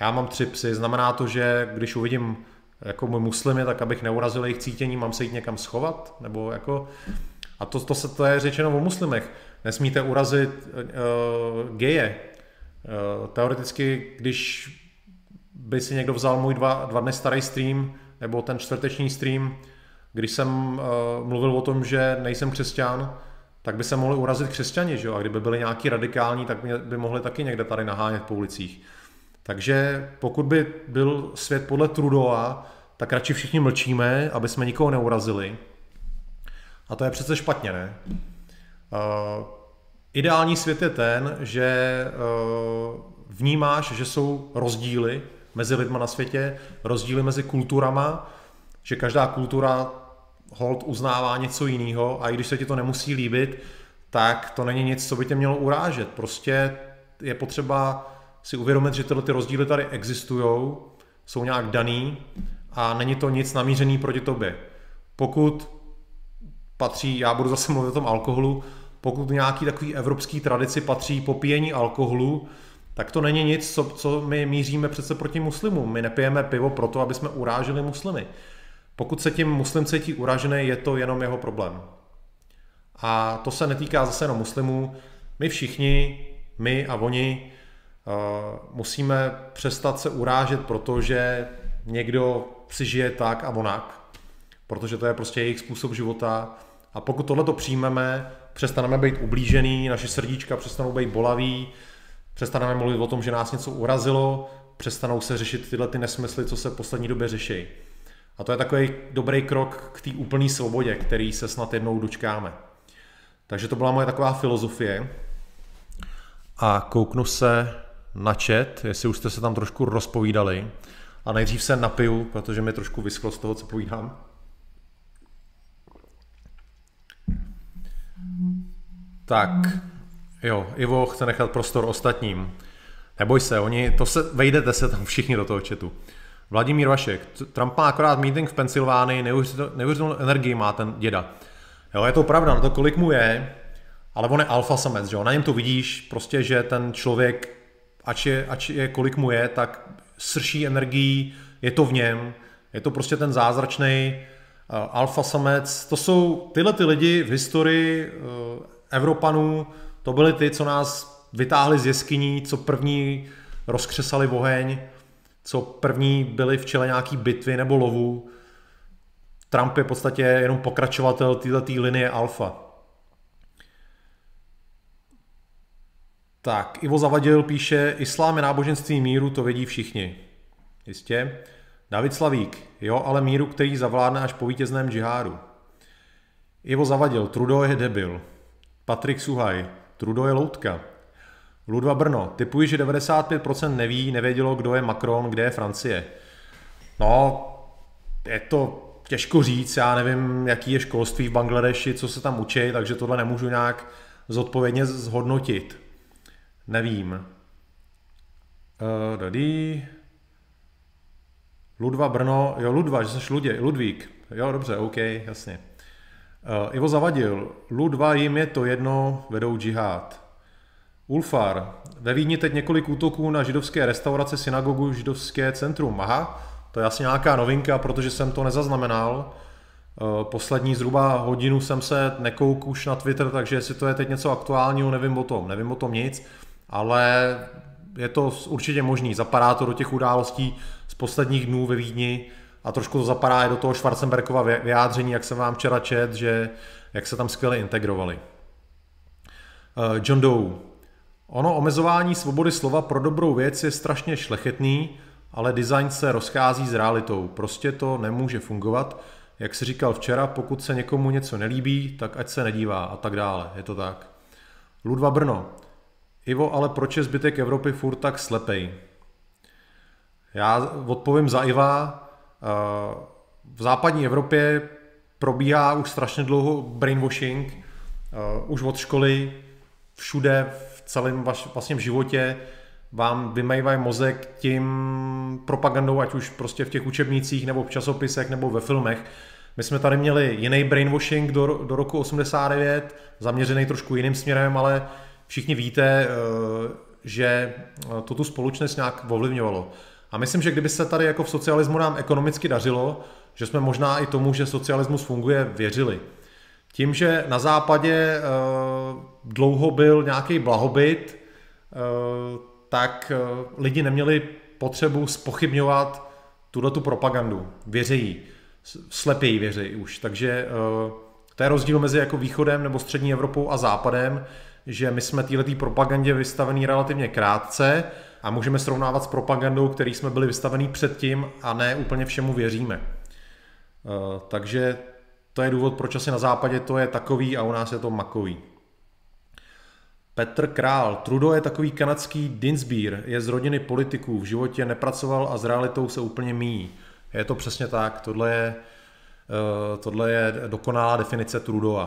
Já mám tři psy, znamená to, že když uvidím jako můj muslimy, tak abych neurazil jejich cítění, mám se jít někam schovat? Nebo jako... A to, to, se, to je řečeno o muslimech. Nesmíte urazit uh, geje. Uh, teoreticky, když by si někdo vzal můj dva, dva dny starý stream, nebo ten čtvrteční stream, když jsem uh, mluvil o tom, že nejsem křesťan, tak by se mohli urazit křesťani, že jo? A kdyby byli nějaký radikální, tak by mohli taky někde tady nahánět po ulicích. Takže pokud by byl svět podle Trudeau, tak radši všichni mlčíme, aby jsme nikoho neurazili. A to je přece špatně, ne? Uh, ideální svět je ten, že uh, vnímáš, že jsou rozdíly mezi lidma na světě, rozdíly mezi kulturama, že každá kultura hold uznává něco jiného a i když se ti to nemusí líbit, tak to není nic, co by tě mělo urážet. Prostě je potřeba si uvědomit, že tyhle ty rozdíly tady existují, jsou nějak daný a není to nic namířený proti tobě. Pokud patří, já budu zase mluvit o tom alkoholu, pokud nějaký takový evropský tradici patří popíjení alkoholu, tak to není nic, co, co my míříme přece proti muslimům. My nepijeme pivo proto, aby jsme uráželi muslimy. Pokud se tím muslim cítí uražený, je to jenom jeho problém. A to se netýká zase jenom muslimů. My všichni, my a oni, uh, musíme přestat se urážet, protože někdo si žije tak a onak, protože to je prostě jejich způsob života. A pokud tohle to přijmeme, přestaneme být ublížený, naše srdíčka přestanou být bolavý, přestaneme mluvit o tom, že nás něco urazilo, přestanou se řešit tyhle ty nesmysly, co se v poslední době řeší. A to je takový dobrý krok k té úplné svobodě, který se snad jednou dočkáme. Takže to byla moje taková filozofie. A kouknu se na chat, jestli už jste se tam trošku rozpovídali. A nejdřív se napiju, protože mi trošku vyschlo z toho, co povídám. Tak, jo, Ivo chce nechat prostor ostatním. Neboj se, oni, to se, vejdete se tam všichni do toho chatu. Vladimír Vašek, Trump má akorát meeting v Pensylvánii, neuvěřitelnou energii má ten děda. Jo, je to pravda, na to kolik mu je, ale on je alfa samec, že jo? na něm to vidíš, prostě, že ten člověk, ač je, ač je kolik mu je, tak srší energií, je to v něm, je to prostě ten zázračný uh, alfa samec. To jsou tyhle ty lidi v historii uh, Evropanů, to byly ty, co nás vytáhli z jeskyní, co první rozkřesali oheň, co první byli v čele nějaký bitvy nebo lovu. Trump je v podstatě jenom pokračovatel této linie alfa. Tak, Ivo Zavadil píše, islám je náboženství míru, to vědí všichni. Jistě. David Slavík, jo, ale míru, který zavládne až po vítězném džihádu. Ivo Zavadil, Trudo je debil. Patrik Suhaj, Trudo je loutka. Ludva Brno, typuji, že 95% neví, nevědělo, kdo je Macron, kde je Francie. No, je to těžko říct, já nevím, jaký je školství v Bangladeši, co se tam učí, takže tohle nemůžu nějak zodpovědně zhodnotit. Nevím. Uh, dady. Ludva Brno, jo Ludva, že jsi Ludě, Ludvík. Jo, dobře, OK, jasně. Uh, Ivo Zavadil, Ludva jim je to jedno, vedou džihad. Ulfar. Ve Vídni teď několik útoků na židovské restaurace, synagogu, židovské centrum. Aha, to je asi nějaká novinka, protože jsem to nezaznamenal. Eh, poslední zhruba hodinu jsem se nekouk už na Twitter, takže jestli to je teď něco aktuálního, nevím o tom. Nevím o tom nic, ale je to určitě možný. Zapadá to do těch událostí z posledních dnů ve Vídni a trošku to zapadá i do toho Schwarzenbergova vyjádření, jak jsem vám včera čet, že jak se tam skvěle integrovali. Eh, John Doe. Ono omezování svobody slova pro dobrou věc je strašně šlechetný, ale design se rozchází s realitou. Prostě to nemůže fungovat. Jak si říkal včera, pokud se někomu něco nelíbí, tak ať se nedívá a tak dále. Je to tak. Ludva Brno. Ivo, ale proč je zbytek Evropy furt tak slepej? Já odpovím za Iva. Eh, v západní Evropě probíhá už strašně dlouho brainwashing, eh, už od školy, všude, v celém vaš, vlastně v životě vám vymejvají mozek tím propagandou, ať už prostě v těch učebnicích, nebo v časopisech, nebo ve filmech. My jsme tady měli jiný brainwashing do, do roku 89, zaměřený trošku jiným směrem, ale všichni víte, eh, že to tu společnost nějak ovlivňovalo. A myslím, že kdyby se tady jako v socialismu nám ekonomicky dařilo, že jsme možná i tomu, že socialismus funguje, věřili. Tím, že na západě e, dlouho byl nějaký blahobyt, e, tak e, lidi neměli potřebu spochybňovat tuhle tu propagandu. Věřejí. Slepěji věřejí už. Takže to je rozdíl mezi jako východem nebo střední Evropou a západem, že my jsme této propagandě vystavený relativně krátce a můžeme srovnávat s propagandou, který jsme byli vystavení předtím a ne úplně všemu věříme. Eh, takže to je důvod, proč asi na západě to je takový a u nás je to makový. Petr Král. Trudeau je takový kanadský Dinsbeer, je z rodiny politiků, v životě nepracoval a s realitou se úplně míjí. Je to přesně tak, tohle je, eh, tohle je dokonalá definice Trudeau.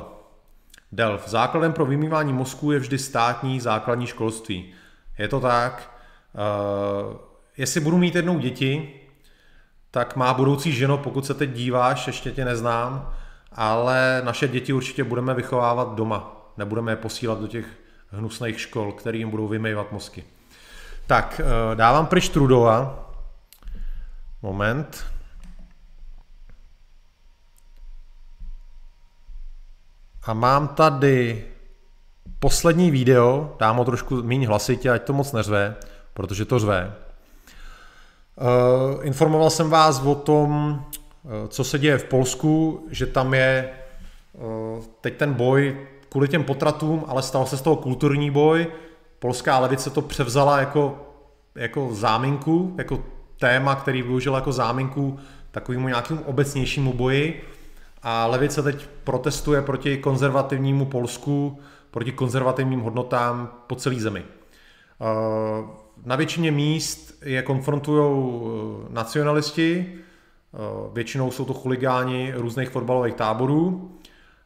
Delf. Základem pro vymývání mozku je vždy státní základní školství. Je to tak. Uh, jestli budu mít jednou děti, tak má budoucí ženo, pokud se teď díváš, ještě tě neznám, ale naše děti určitě budeme vychovávat doma. Nebudeme je posílat do těch hnusných škol, které jim budou vymývat mozky. Tak, uh, dávám pryč Trudova. Moment. A mám tady poslední video, dám ho trošku méně hlasitě, ať to moc neřve, protože to řve. Uh, informoval jsem vás o tom, uh, co se děje v Polsku, že tam je uh, teď ten boj kvůli těm potratům, ale stal se z toho kulturní boj. Polská levice to převzala jako, jako záminku, jako téma, který využil jako záminku takovému nějakému obecnějšímu boji a levice teď protestuje proti konzervativnímu Polsku, proti konzervativním hodnotám po celé zemi. Na většině míst je konfrontují eh, nacionalisti, eh, většinou jsou to chuligáni různých fotbalových táborů.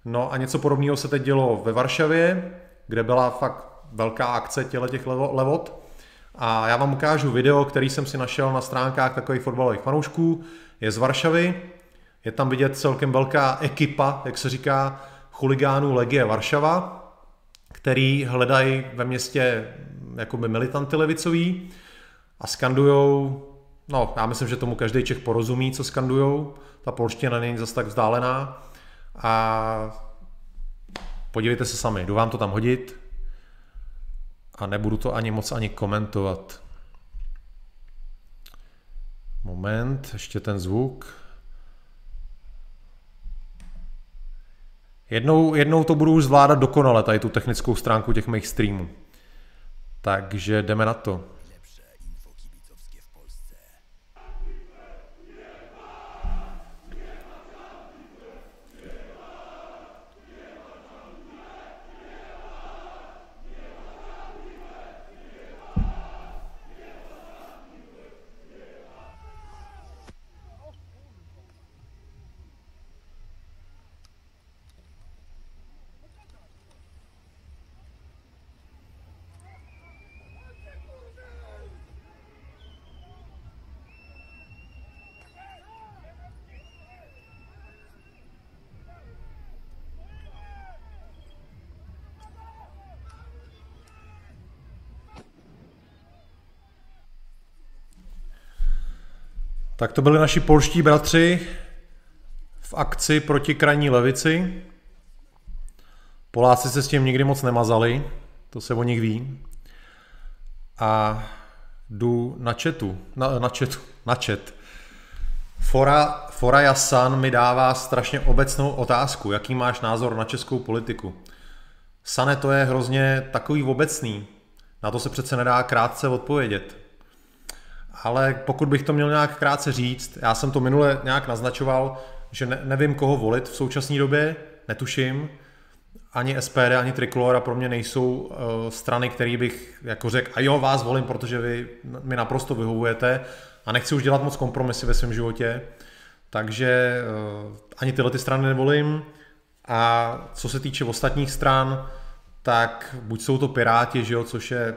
No a něco podobného se teď dělo ve Varšavě, kde byla fakt velká akce těle těch levot. A já vám ukážu video, který jsem si našel na stránkách takových fotbalových fanoušků. Je z Varšavy, je tam vidět celkem velká ekipa, jak se říká, chuligánů Legie Varšava, který hledají ve městě jakoby militanty levicový a skandujou, no já myslím, že tomu každý Čech porozumí, co skandujou, ta polština není zase tak vzdálená a podívejte se sami, jdu vám to tam hodit a nebudu to ani moc ani komentovat. Moment, ještě ten zvuk. Jednou, jednou to budu už zvládat dokonale, tady tu technickou stránku těch mých streamů. Takže jdeme na to. Tak to byli naši polští bratři v akci proti krajní levici. Poláci se s tím nikdy moc nemazali, to se o nich ví. A jdu na chatu, na, na chatu, na chat. Fora, Fora Jasan mi dává strašně obecnou otázku. Jaký máš názor na českou politiku? Sane, to je hrozně takový obecný. Na to se přece nedá krátce odpovědět. Ale pokud bych to měl nějak krátce říct, já jsem to minule nějak naznačoval, že ne, nevím, koho volit v současné době, netuším. Ani SPD, ani Trikolora pro mě nejsou uh, strany, které bych jako řekl, a jo, vás volím, protože vy mi naprosto vyhovujete a nechci už dělat moc kompromisy ve svém životě. Takže uh, ani tyhle ty strany nevolím. A co se týče ostatních stran, tak buď jsou to Piráti, že jo, což je,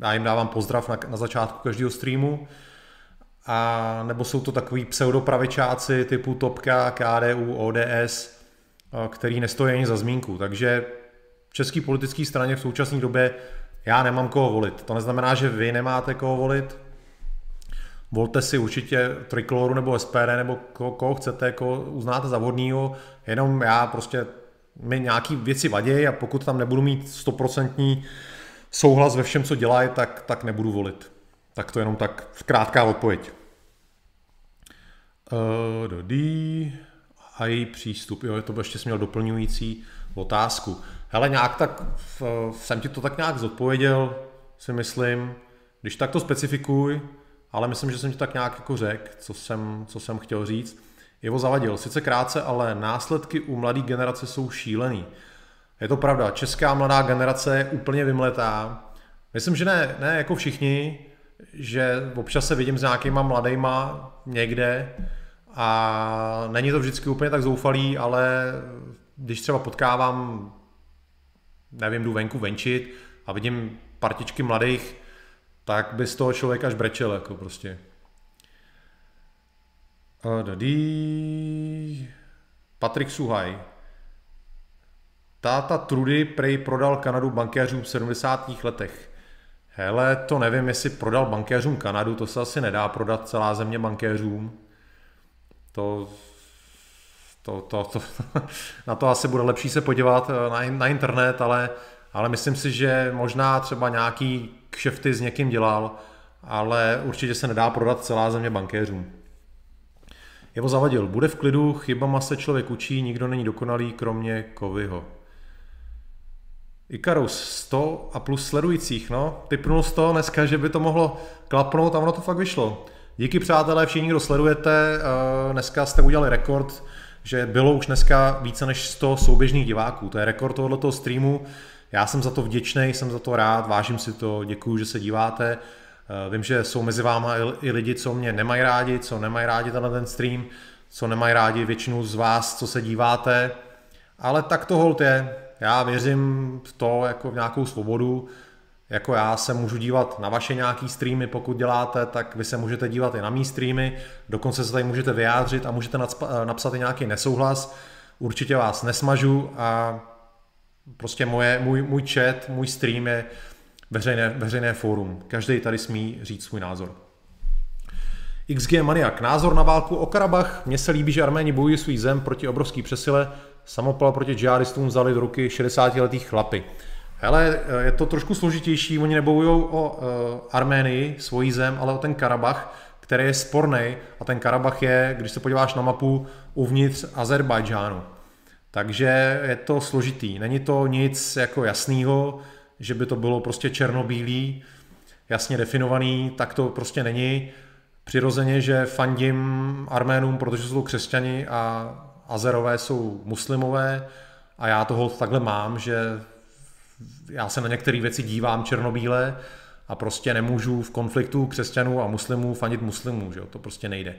já jim dávám pozdrav na, na začátku každého streamu, a nebo jsou to takový pseudopravičáci typu Topka, KDU, ODS, který nestojí ani za zmínku. Takže v české politické straně v současné době já nemám koho volit. To neznamená, že vy nemáte koho volit. Volte si určitě Trikoloru nebo SPD nebo koho, koho chcete, koho uznáte za vhodnýho. Jenom já prostě mi nějaký věci vadí a pokud tam nebudu mít stoprocentní souhlas ve všem, co dělají, tak, tak nebudu volit. Tak to jenom tak krátká odpověď. Uh, dodý. A její přístup, jo, to by ještě měl doplňující otázku. Hele, nějak tak, jsem ti to tak nějak zodpověděl, si myslím. Když tak to specifikuj, ale myslím, že jsem ti tak nějak jako řekl, co jsem, co jsem chtěl říct. Jeho zavadil, sice krátce, ale následky u mladé generace jsou šílený. Je to pravda, česká mladá generace je úplně vymletá. Myslím, že ne, ne jako všichni, že občas se vidím s nějakýma mladýma někde a není to vždycky úplně tak zoufalý, ale když třeba potkávám, nevím, jdu venku venčit a vidím partičky mladých, tak by z toho člověk až brečel, jako prostě. Dadí. Patrik Suhaj. Táta Trudy prej prodal Kanadu bankéřům v 70. letech. Hele, to nevím, jestli prodal bankéřům Kanadu, to se asi nedá prodat celá země bankéřům. To, to, to, to na to asi bude lepší se podívat eh, na, na internet, ale, ale myslím si, že možná třeba nějaký kšefty s někým dělal, ale určitě se nedá prodat celá země bankéřům. Jeho zavadil. Bude v klidu, chybama se člověk učí, nikdo není dokonalý, kromě Kovyho. Ikarus, 100 a plus sledujících, no. Typnul 100 dneska, že by to mohlo klapnout a ono to fakt vyšlo. Díky přátelé, všichni, kdo sledujete, eh, dneska jste udělali rekord, že bylo už dneska více než 100 souběžných diváků. To je rekord tohoto streamu. Já jsem za to vděčný, jsem za to rád, vážím si to, děkuji, že se díváte. Eh, vím, že jsou mezi váma i lidi, co mě nemají rádi, co nemají rádi tenhle ten stream, co nemají rádi většinu z vás, co se díváte, ale tak to hold je. Já věřím v to jako v nějakou svobodu, jako já se můžu dívat na vaše nějaký streamy, pokud děláte, tak vy se můžete dívat i na mý streamy, dokonce se tady můžete vyjádřit a můžete eh, napsat i nějaký nesouhlas. Určitě vás nesmažu a prostě moje, můj, můj chat, můj stream je veřejné, veřejné fórum. Každý tady smí říct svůj názor. XG Maniak. Názor na válku o Karabach. Mně se líbí, že Arméni bojují svůj zem proti obrovský přesile. Samopal proti džihadistům vzali do ruky 60-letý chlapy. Hele, je to trošku složitější, oni nebojují o uh, Arménii, svoji zem, ale o ten Karabach, který je sporný a ten Karabach je, když se podíváš na mapu, uvnitř Azerbajdžánu. Takže je to složitý. Není to nic jako jasného, že by to bylo prostě černobílý, jasně definovaný, tak to prostě není. Přirozeně, že fandím Arménům, protože jsou křesťani a Azerové jsou muslimové a já toho takhle mám, že já se na některé věci dívám černobíle a prostě nemůžu v konfliktu křesťanů a muslimů fandit muslimů, že jo? to prostě nejde.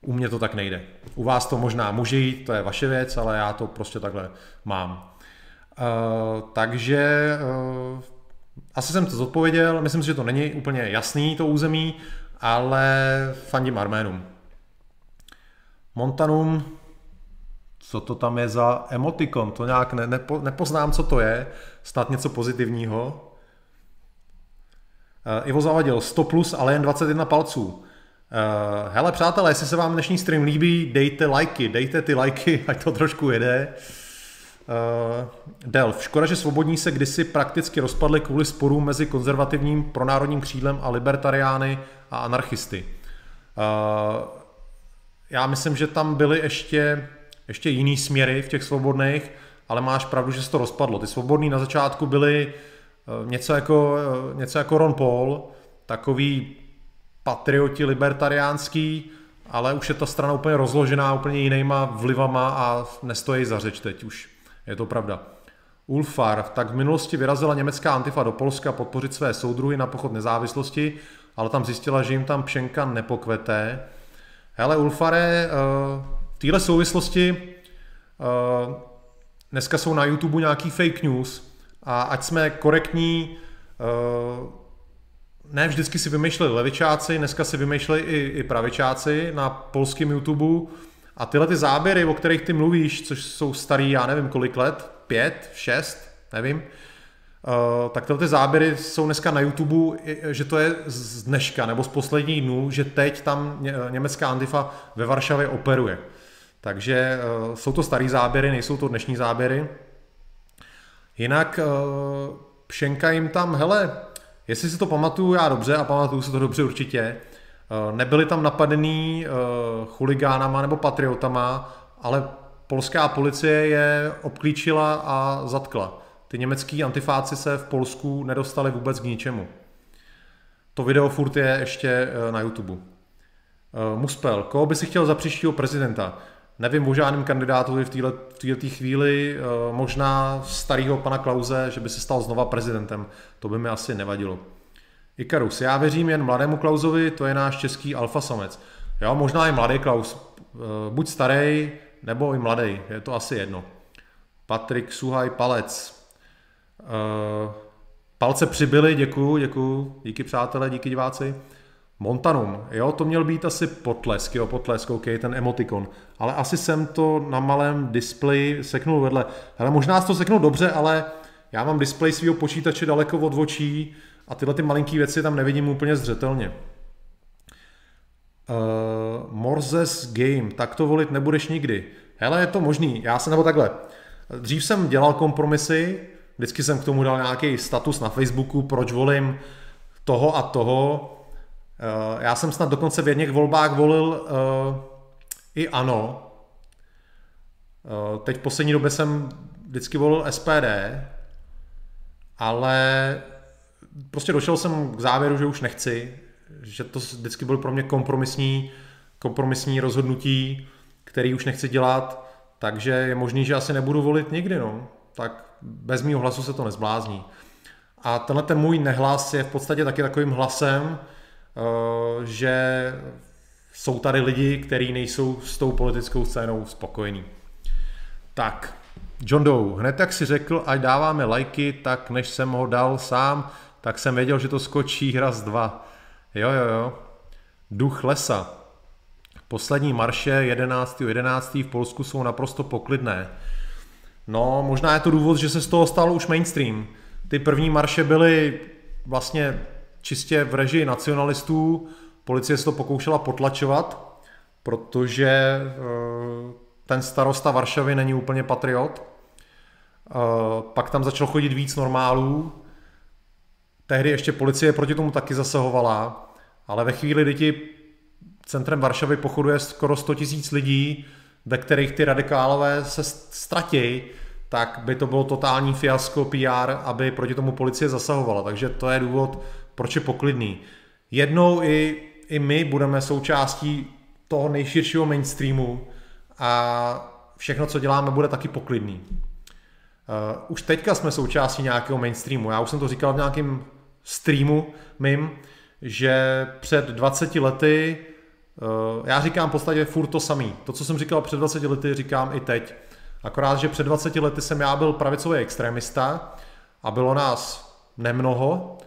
U mě to tak nejde. U vás to možná může jít, to je vaše věc, ale já to prostě takhle mám. Uh, takže uh, asi jsem to zodpověděl, myslím si, že to není úplně jasný to území, ale fandím Arménům. Montanum, co to tam je za emotikon, to nějak ne, nepo, nepoznám, co to je, snad něco pozitivního. Uh, Ivo zavadil 100 plus, ale jen 21 palců. Uh, hele, přátelé, jestli se vám dnešní stream líbí, dejte lajky, dejte ty lajky, ať to trošku jede. Uh, Delf. Škoda, že svobodní se kdysi prakticky rozpadly kvůli sporům mezi konzervativním pronárodním křídlem a libertariány a anarchisty. Uh, já myslím, že tam byly ještě, ještě jiný směry v těch svobodných, ale máš pravdu, že se to rozpadlo. Ty svobodní na začátku byly uh, něco jako, uh, něco jako Ron Paul, takový patrioti libertariánský, ale už je ta strana úplně rozložená úplně jinýma vlivama a nestojí za řeč teď už. Je to pravda. Ulfar, tak v minulosti vyrazila německá antifa do Polska podpořit své soudruhy na pochod nezávislosti, ale tam zjistila, že jim tam pšenka nepokvete. Hele, Ulfare, eh, téhle souvislosti eh, dneska jsou na YouTube nějaký fake news a ať jsme korektní, eh, ne vždycky si vymýšleli levičáci, dneska si vymýšleli i, i pravičáci na polském YouTube a tyhle ty záběry, o kterých ty mluvíš, což jsou starý, já nevím kolik let, pět, šest, nevím, Uh, tak tyhle ty záběry jsou dneska na YouTube, že to je z dneška nebo z posledních dnů, že teď tam německá Antifa ve Varšavě operuje. Takže uh, jsou to starý záběry, nejsou to dnešní záběry. Jinak uh, Pšenka jim tam, hele, jestli si to pamatuju já dobře, a pamatuju si to dobře určitě, nebyli tam napadený chuligánama nebo patriotama, ale polská policie je obklíčila a zatkla. Ty německý antifáci se v Polsku nedostali vůbec k ničemu. To video furt je ještě eh, na YouTube. Eh, Muspel, koho by si chtěl za příštího prezidenta? Nevím o žádném kandidátovi v této chvíli, eh, možná starého pana Klauze, že by se stal znova prezidentem. To by mi asi nevadilo. Ikarus, já věřím jen mladému Klauzovi, to je náš český alfasamec. Jo, možná i mladý Klaus, buď starý, nebo i mladý, je to asi jedno. Patrik Suhaj Palec, Uh, palce přibyly, děkuju, děkuju, díky přátelé, díky diváci. Montanum, jo, to měl být asi potlesk, jo, potlesk, ok, ten emotikon. Ale asi jsem to na malém displeji seknul vedle. Ale možná to seknul dobře, ale já mám displej svého počítače daleko od očí a tyhle ty malinký věci tam nevidím úplně zřetelně. Uh, Morzes Game, tak to volit nebudeš nikdy. Hele, je to možný, já jsem nebo takhle. Dřív jsem dělal kompromisy, Vždycky jsem k tomu dal nějaký status na Facebooku, proč volím toho a toho. Eh, já jsem snad dokonce v jedných volbách volil eh, i ano. Eh, teď v poslední době jsem vždycky volil SPD, ale prostě došel jsem k závěru, že už nechci, že to vždycky bylo pro mě kompromisní, kompromisní rozhodnutí, který už nechci dělat, takže je možný, že asi nebudu volit nikdy, no. Tak bez mého hlasu se to nezblázní. A tenhle ten můj nehlas je v podstatě taky takovým hlasem, že jsou tady lidi, kteří nejsou s tou politickou scénou spokojení. Tak, John Doe, hned jak si řekl, ať dáváme lajky, tak než jsem ho dal sám, tak jsem věděl, že to skočí raz dva. Jo, jo, jo. Duch lesa. Poslední marše 11. 11. v Polsku jsou naprosto poklidné. No, možná je to důvod, že se z toho stalo už mainstream. Ty první marše byly vlastně čistě v režii nacionalistů, policie se to pokoušela potlačovat, protože eh, ten starosta Varšavy není úplně patriot. Eh, pak tam začalo chodit víc normálů. Tehdy ještě policie proti tomu taky zasahovala, ale ve chvíli, kdy ti centrem Varšavy pochoduje skoro 100 000 lidí, ve kterých ty radikálové se ztratí, tak by to bylo totální fiasko PR, aby proti tomu policie zasahovala. Takže to je důvod, proč je poklidný. Jednou i, i my budeme součástí toho nejširšího mainstreamu a všechno, co děláme, bude taky poklidný. Uh, už teďka jsme součástí nějakého mainstreamu. Já už jsem to říkal v nějakém streamu mým, že před 20 lety Eh, já říkám v podstatě furt to samý. To, co jsem říkal před 20 lety, říkám i teď. Akorát, že před 20 lety jsem já byl pravicový extremista a bylo nás nemnoho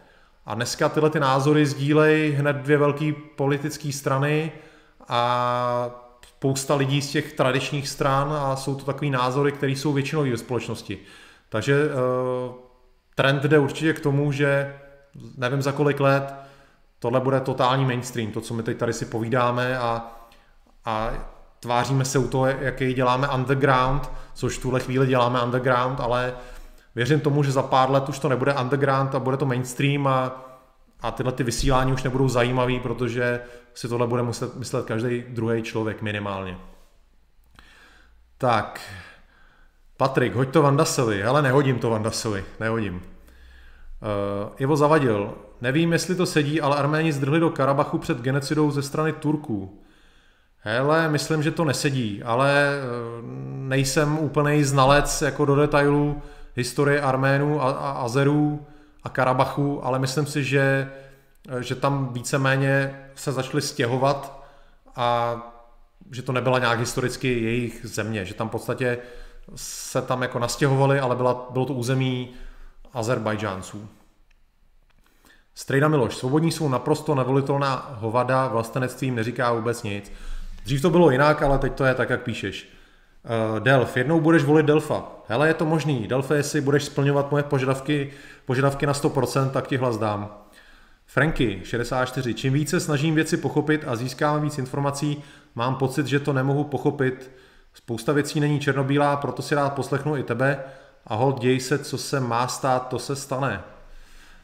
a dneska tyhle ty názory sdílejí hned dvě velké politické strany a spousta lidí z těch tradičních stran a jsou to takové názory, které jsou většinový ve společnosti. Takže uh, trend jde určitě k tomu, že nevím za kolik let tohle bude totální mainstream, to, co my teď tady si povídáme a, a tváříme se u toho, jaký děláme underground, což v tuhle chvíli děláme underground, ale věřím tomu, že za pár let už to nebude underground a bude to mainstream a, a tyhle ty vysílání už nebudou zajímavý, protože si tohle bude muset myslet každý druhý člověk minimálně. Tak, Patrik, hoď to Vandasovi. Hele, nehodím to Vandasovi, nehodím. Uh, Ivo Zavadil. Nevím, jestli to sedí, ale Arméni zdrhli do Karabachu před genocidou ze strany Turků. Hele, myslím, že to nesedí, ale eh, nejsem úplný znalec jako do detailů historie Arménů a, a Azerů a Karabachu, ale myslím si, že, že tam víceméně se začali stěhovat a že to nebyla nějak historicky jejich země, že tam v podstatě se tam jako nastěhovali, ale byla, bylo to území Azerbajdžánců. Strejda Miloš. Svobodní jsou naprosto nevolitelná hovada, vlastenectví neříká vůbec nic. Dřív to bylo jinak, ale teď to je tak, jak píšeš. Uh, Delf, jednou budeš volit Delfa. Hele, je to možný. Delfa, jestli budeš splňovat moje požadavky, požadavky na 100%, tak ti hlas dám. Franky, 64. Čím více snažím věci pochopit a získám víc informací, mám pocit, že to nemohu pochopit. Spousta věcí není černobílá, proto si rád poslechnu i tebe a hol děj se, co se má stát, to se stane.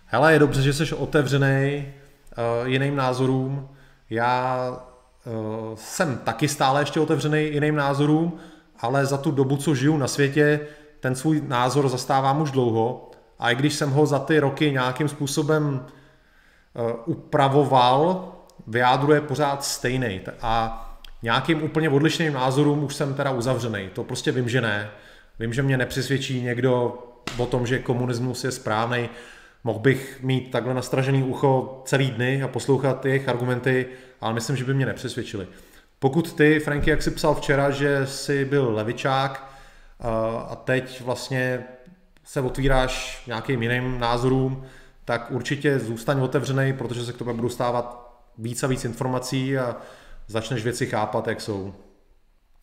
Hele, je dobře, že jsi otevřený uh, jiným názorům. Já uh, jsem taky stále ještě otevřený jiným názorům, ale za tu dobu, co žiju na světě, ten svůj názor zastávám už dlouho. A i když jsem ho za ty roky nějakým způsobem uh, upravoval, vyjádruje pořád stejný. A nějakým úplně odlišným názorům už jsem teda uzavřený. To prostě vím, že ne. Vím, že mě nepřesvědčí někdo o tom, že komunismus je správný. Mohl bych mít takhle nastražený ucho celý dny a poslouchat jejich argumenty, ale myslím, že by mě nepřesvědčili. Pokud ty, Franky, jak jsi psal včera, že jsi byl levičák a teď vlastně se otvíráš nějakým jiným názorům, tak určitě zůstaň otevřený, protože se k tomu budou stávat víc a víc informací a začneš věci chápat, jak jsou.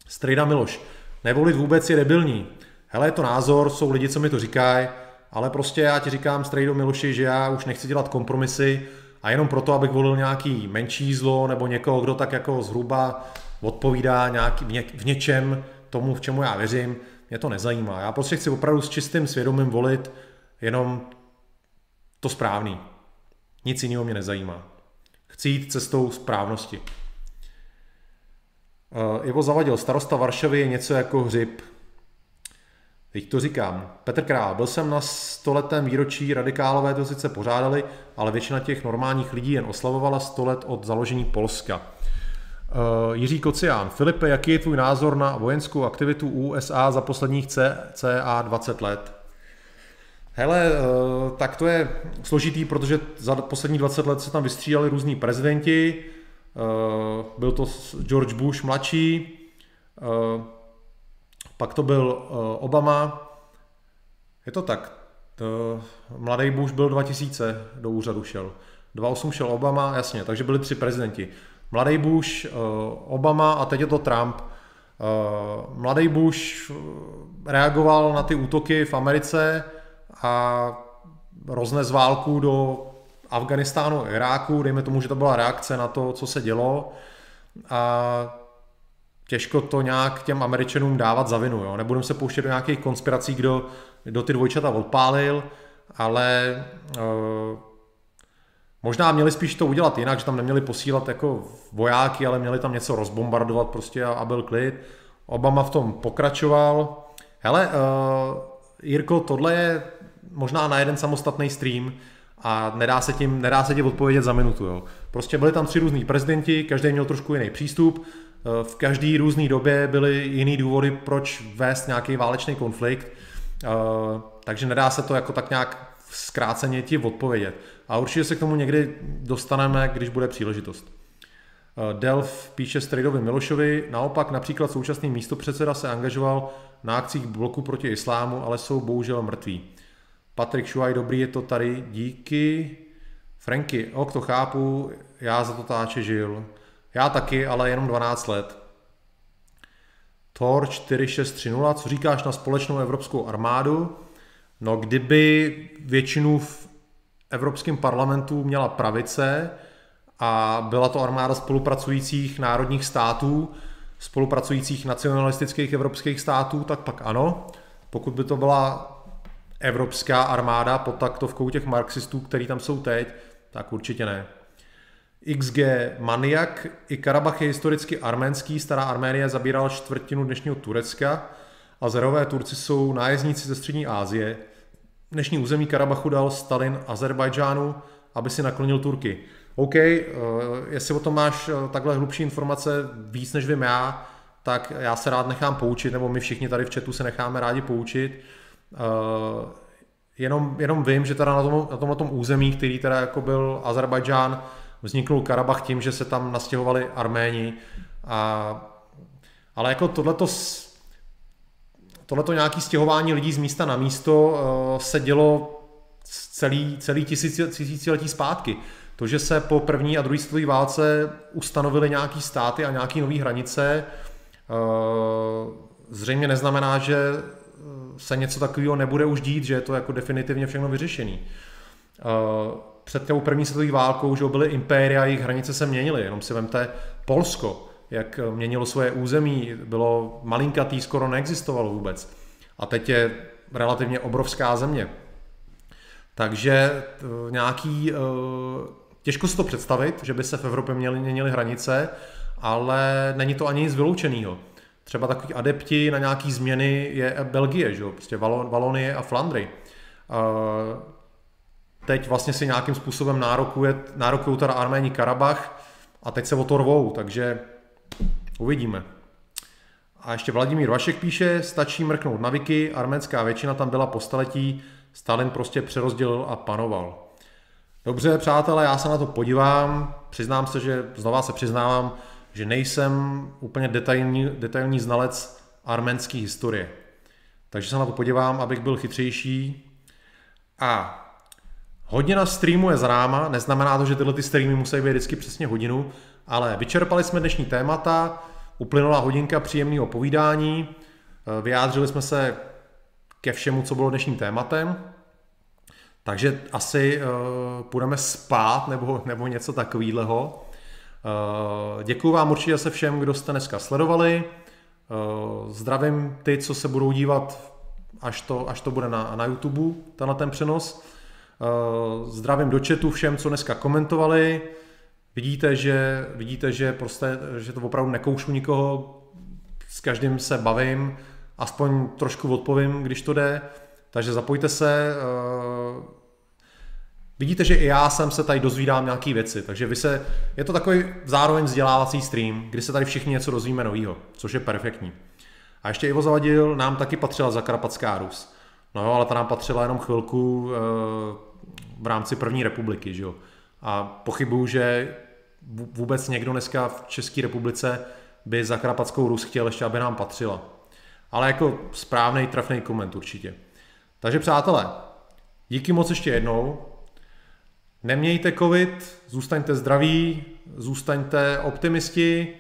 Strejda Miloš. Nevolit vůbec je debilní. Hele, je to názor, jsou lidi, co mi to říkají, ale prostě já ti říkám, Strejdo Miloši, že já už nechci dělat kompromisy a jenom proto, abych volil nějaký menší zlo nebo někoho, kdo tak jako zhruba odpovídá nějaký, v, ně, v něčem tomu, v čemu já věřím, mě to nezajímá. Já prostě chci opravdu s čistým svědomím volit jenom to správný. Nic jiného mě nezajímá. Chci jít cestou správnosti. Uh, Ivo Zavadil, starosta Varšavy je něco jako hřib. Teď to říkám. Petr Král, byl jsem na stoletém výročí, radikálové to sice pořádali, ale většina těch normálních lidí jen oslavovala 100 let od založení Polska. Uh, Jiří Kocián, Filipe, jaký je tvůj názor na vojenskou aktivitu USA za posledních CA 20 let? Hele, uh, tak to je složitý, protože za poslední 20 let se tam vystřídali různí prezidenti, uh, byl to George Bush mladší, pak to byl uh, Obama, je to tak, to, mladý Bush byl 2000, do úřadu šel. 2008 šel Obama, jasně, takže byli tři prezidenti. Mladý Bush, uh, Obama a teď je to Trump. Uh, mladý Bush reagoval na ty útoky v Americe a roznes válku do Afganistánu Iráku, dejme tomu, že to byla reakce na to, co se dělo a těžko to nějak těm Američanům dávat za vinu. Jo? Nebudeme se pouštět do nějakých konspirací, kdo, kdo ty dvojčata odpálil, ale uh, možná měli spíš to udělat jinak, že tam neměli posílat jako vojáky, ale měli tam něco rozbombardovat prostě a, a byl klid. Obama v tom pokračoval. Hele, uh, Jirko, tohle je možná na jeden samostatný stream, a nedá se tím, nedá se tím odpovědět za minutu. Jo. Prostě byli tam tři různí prezidenti, každý měl trošku jiný přístup, v každé různé době byly jiný důvody, proč vést nějaký válečný konflikt, eh, takže nedá se to jako tak nějak zkráceně ti odpovědět. A určitě se k tomu někdy dostaneme, když bude příležitost. Eh, Delf píše Strejdovi Milošovi, naopak například současný místopředseda se angažoval na akcích bloku proti islámu, ale jsou bohužel mrtví. Patrik Šuaj, dobrý je to tady, díky. Franky, ok, to chápu, já za to táče žil. Já taky, ale jenom 12 let. Thor 4630, co říkáš na společnou evropskou armádu? No, kdyby většinu v Evropském parlamentu měla pravice a byla to armáda spolupracujících národních států, spolupracujících nacionalistických evropských států, tak pak ano. Pokud by to byla evropská armáda pod taktovkou těch marxistů, který tam jsou teď, tak určitě ne. XG Maniak i Karabach je historicky arménský, stará Arménie zabírala čtvrtinu dnešního Turecka, Azerové Turci jsou nájezdníci ze střední Asie. Dnešní území Karabachu dal Stalin Azerbajdžánu, aby si naklonil Turky. OK, uh, jestli o tom máš uh, takhle hlubší informace víc než vím já, tak já se rád nechám poučit, nebo my všichni tady v chatu se necháme rádi poučit. Uh, jenom, jenom vím, že teda na, tom, na tomhle tom území, který teda jako byl Azerbajdžán, vzniknul Karabach tím, že se tam nastěhovali Arméni. A, ale jako tohleto tohleto nějaké stěhování lidí z místa na místo se dělo celý, celý tisíciletí zpátky. To, že se po první a druhé světové válce ustanovily nějaký státy a nějaké nové hranice, eh, zřejmě neznamená, že eh, se něco takového nebude už dít, že je to jako definitivně všechno vyřešený. Eh, před tou první světovou válkou, že byly impéria, jejich hranice se měnily, jenom si vemte Polsko, jak měnilo svoje území, bylo malinkatý, skoro neexistovalo vůbec. A teď je relativně obrovská země. Takže nějaký Těžko si to představit, že by se v Evropě měly, měnily hranice, ale není to ani nic vyloučeného. Třeba takový adepti na nějaký změny je Belgie, že prostě Valonie a Flandry. Teď vlastně si nějakým způsobem nárokuje, nárokují teda Arméni Karabach a teď se o to rvou, takže uvidíme. A ještě Vladimír Vašek píše, stačí mrknout na Wiki, arménská většina tam byla po staletí, Stalin prostě přerozdělil a panoval. Dobře, přátelé, já se na to podívám. Přiznám se, že znova se přiznávám, že nejsem úplně detailní, detailní znalec arménské historie. Takže se na to podívám, abych byl chytřejší. A hodina streamu je z ráma, neznamená to, že tyhle ty streamy musí být vždycky přesně hodinu, ale vyčerpali jsme dnešní témata, uplynula hodinka příjemného povídání, vyjádřili jsme se ke všemu, co bylo dnešním tématem. Takže asi uh, půjdeme spát nebo, nebo něco takového. Uh, děkuji vám určitě se všem, kdo jste dneska sledovali. Uh, zdravím ty, co se budou dívat, až to, až to bude na, na YouTube, tenhle ten přenos. Uh, zdravím do chatu všem, co dneska komentovali. Vidíte, že, vidíte, že, prostě, že to opravdu nekoušu nikoho, s každým se bavím, aspoň trošku odpovím, když to jde. Takže zapojte se, uh, vidíte, že i já jsem se tady dozvídám nějaké věci, takže vy se, je to takový zároveň vzdělávací stream, kdy se tady všichni něco dozvíme novýho, což je perfektní. A ještě Ivo Zavadil nám taky patřila Zakarpatská Rus. No jo, ale ta nám patřila jenom chvilku uh, v rámci první republiky, že jo. A pochybuju, že vůbec někdo dneska v České republice by Zakarpatskou Rus chtěl ještě, aby nám patřila. Ale jako správný, trefný koment určitě. Takže přátelé, díky moc ještě jednou. Nemějte covid, zůstaňte zdraví, zůstaňte optimisti,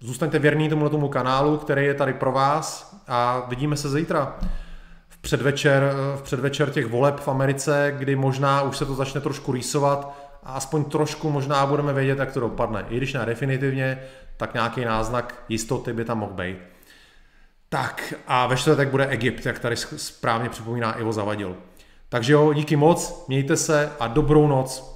zůstaňte věrní tomuto tomu kanálu, který je tady pro vás a vidíme se zítra předvečer, v předvečer těch voleb v Americe, kdy možná už se to začne trošku rýsovat a aspoň trošku možná budeme vědět, jak to dopadne. I když ne definitivně, tak nějaký náznak jistoty by tam mohl být. Tak a ve čtvrtek bude Egypt, jak tady správně připomíná Ivo Zavadil. Takže jo, díky moc, mějte se a dobrou noc.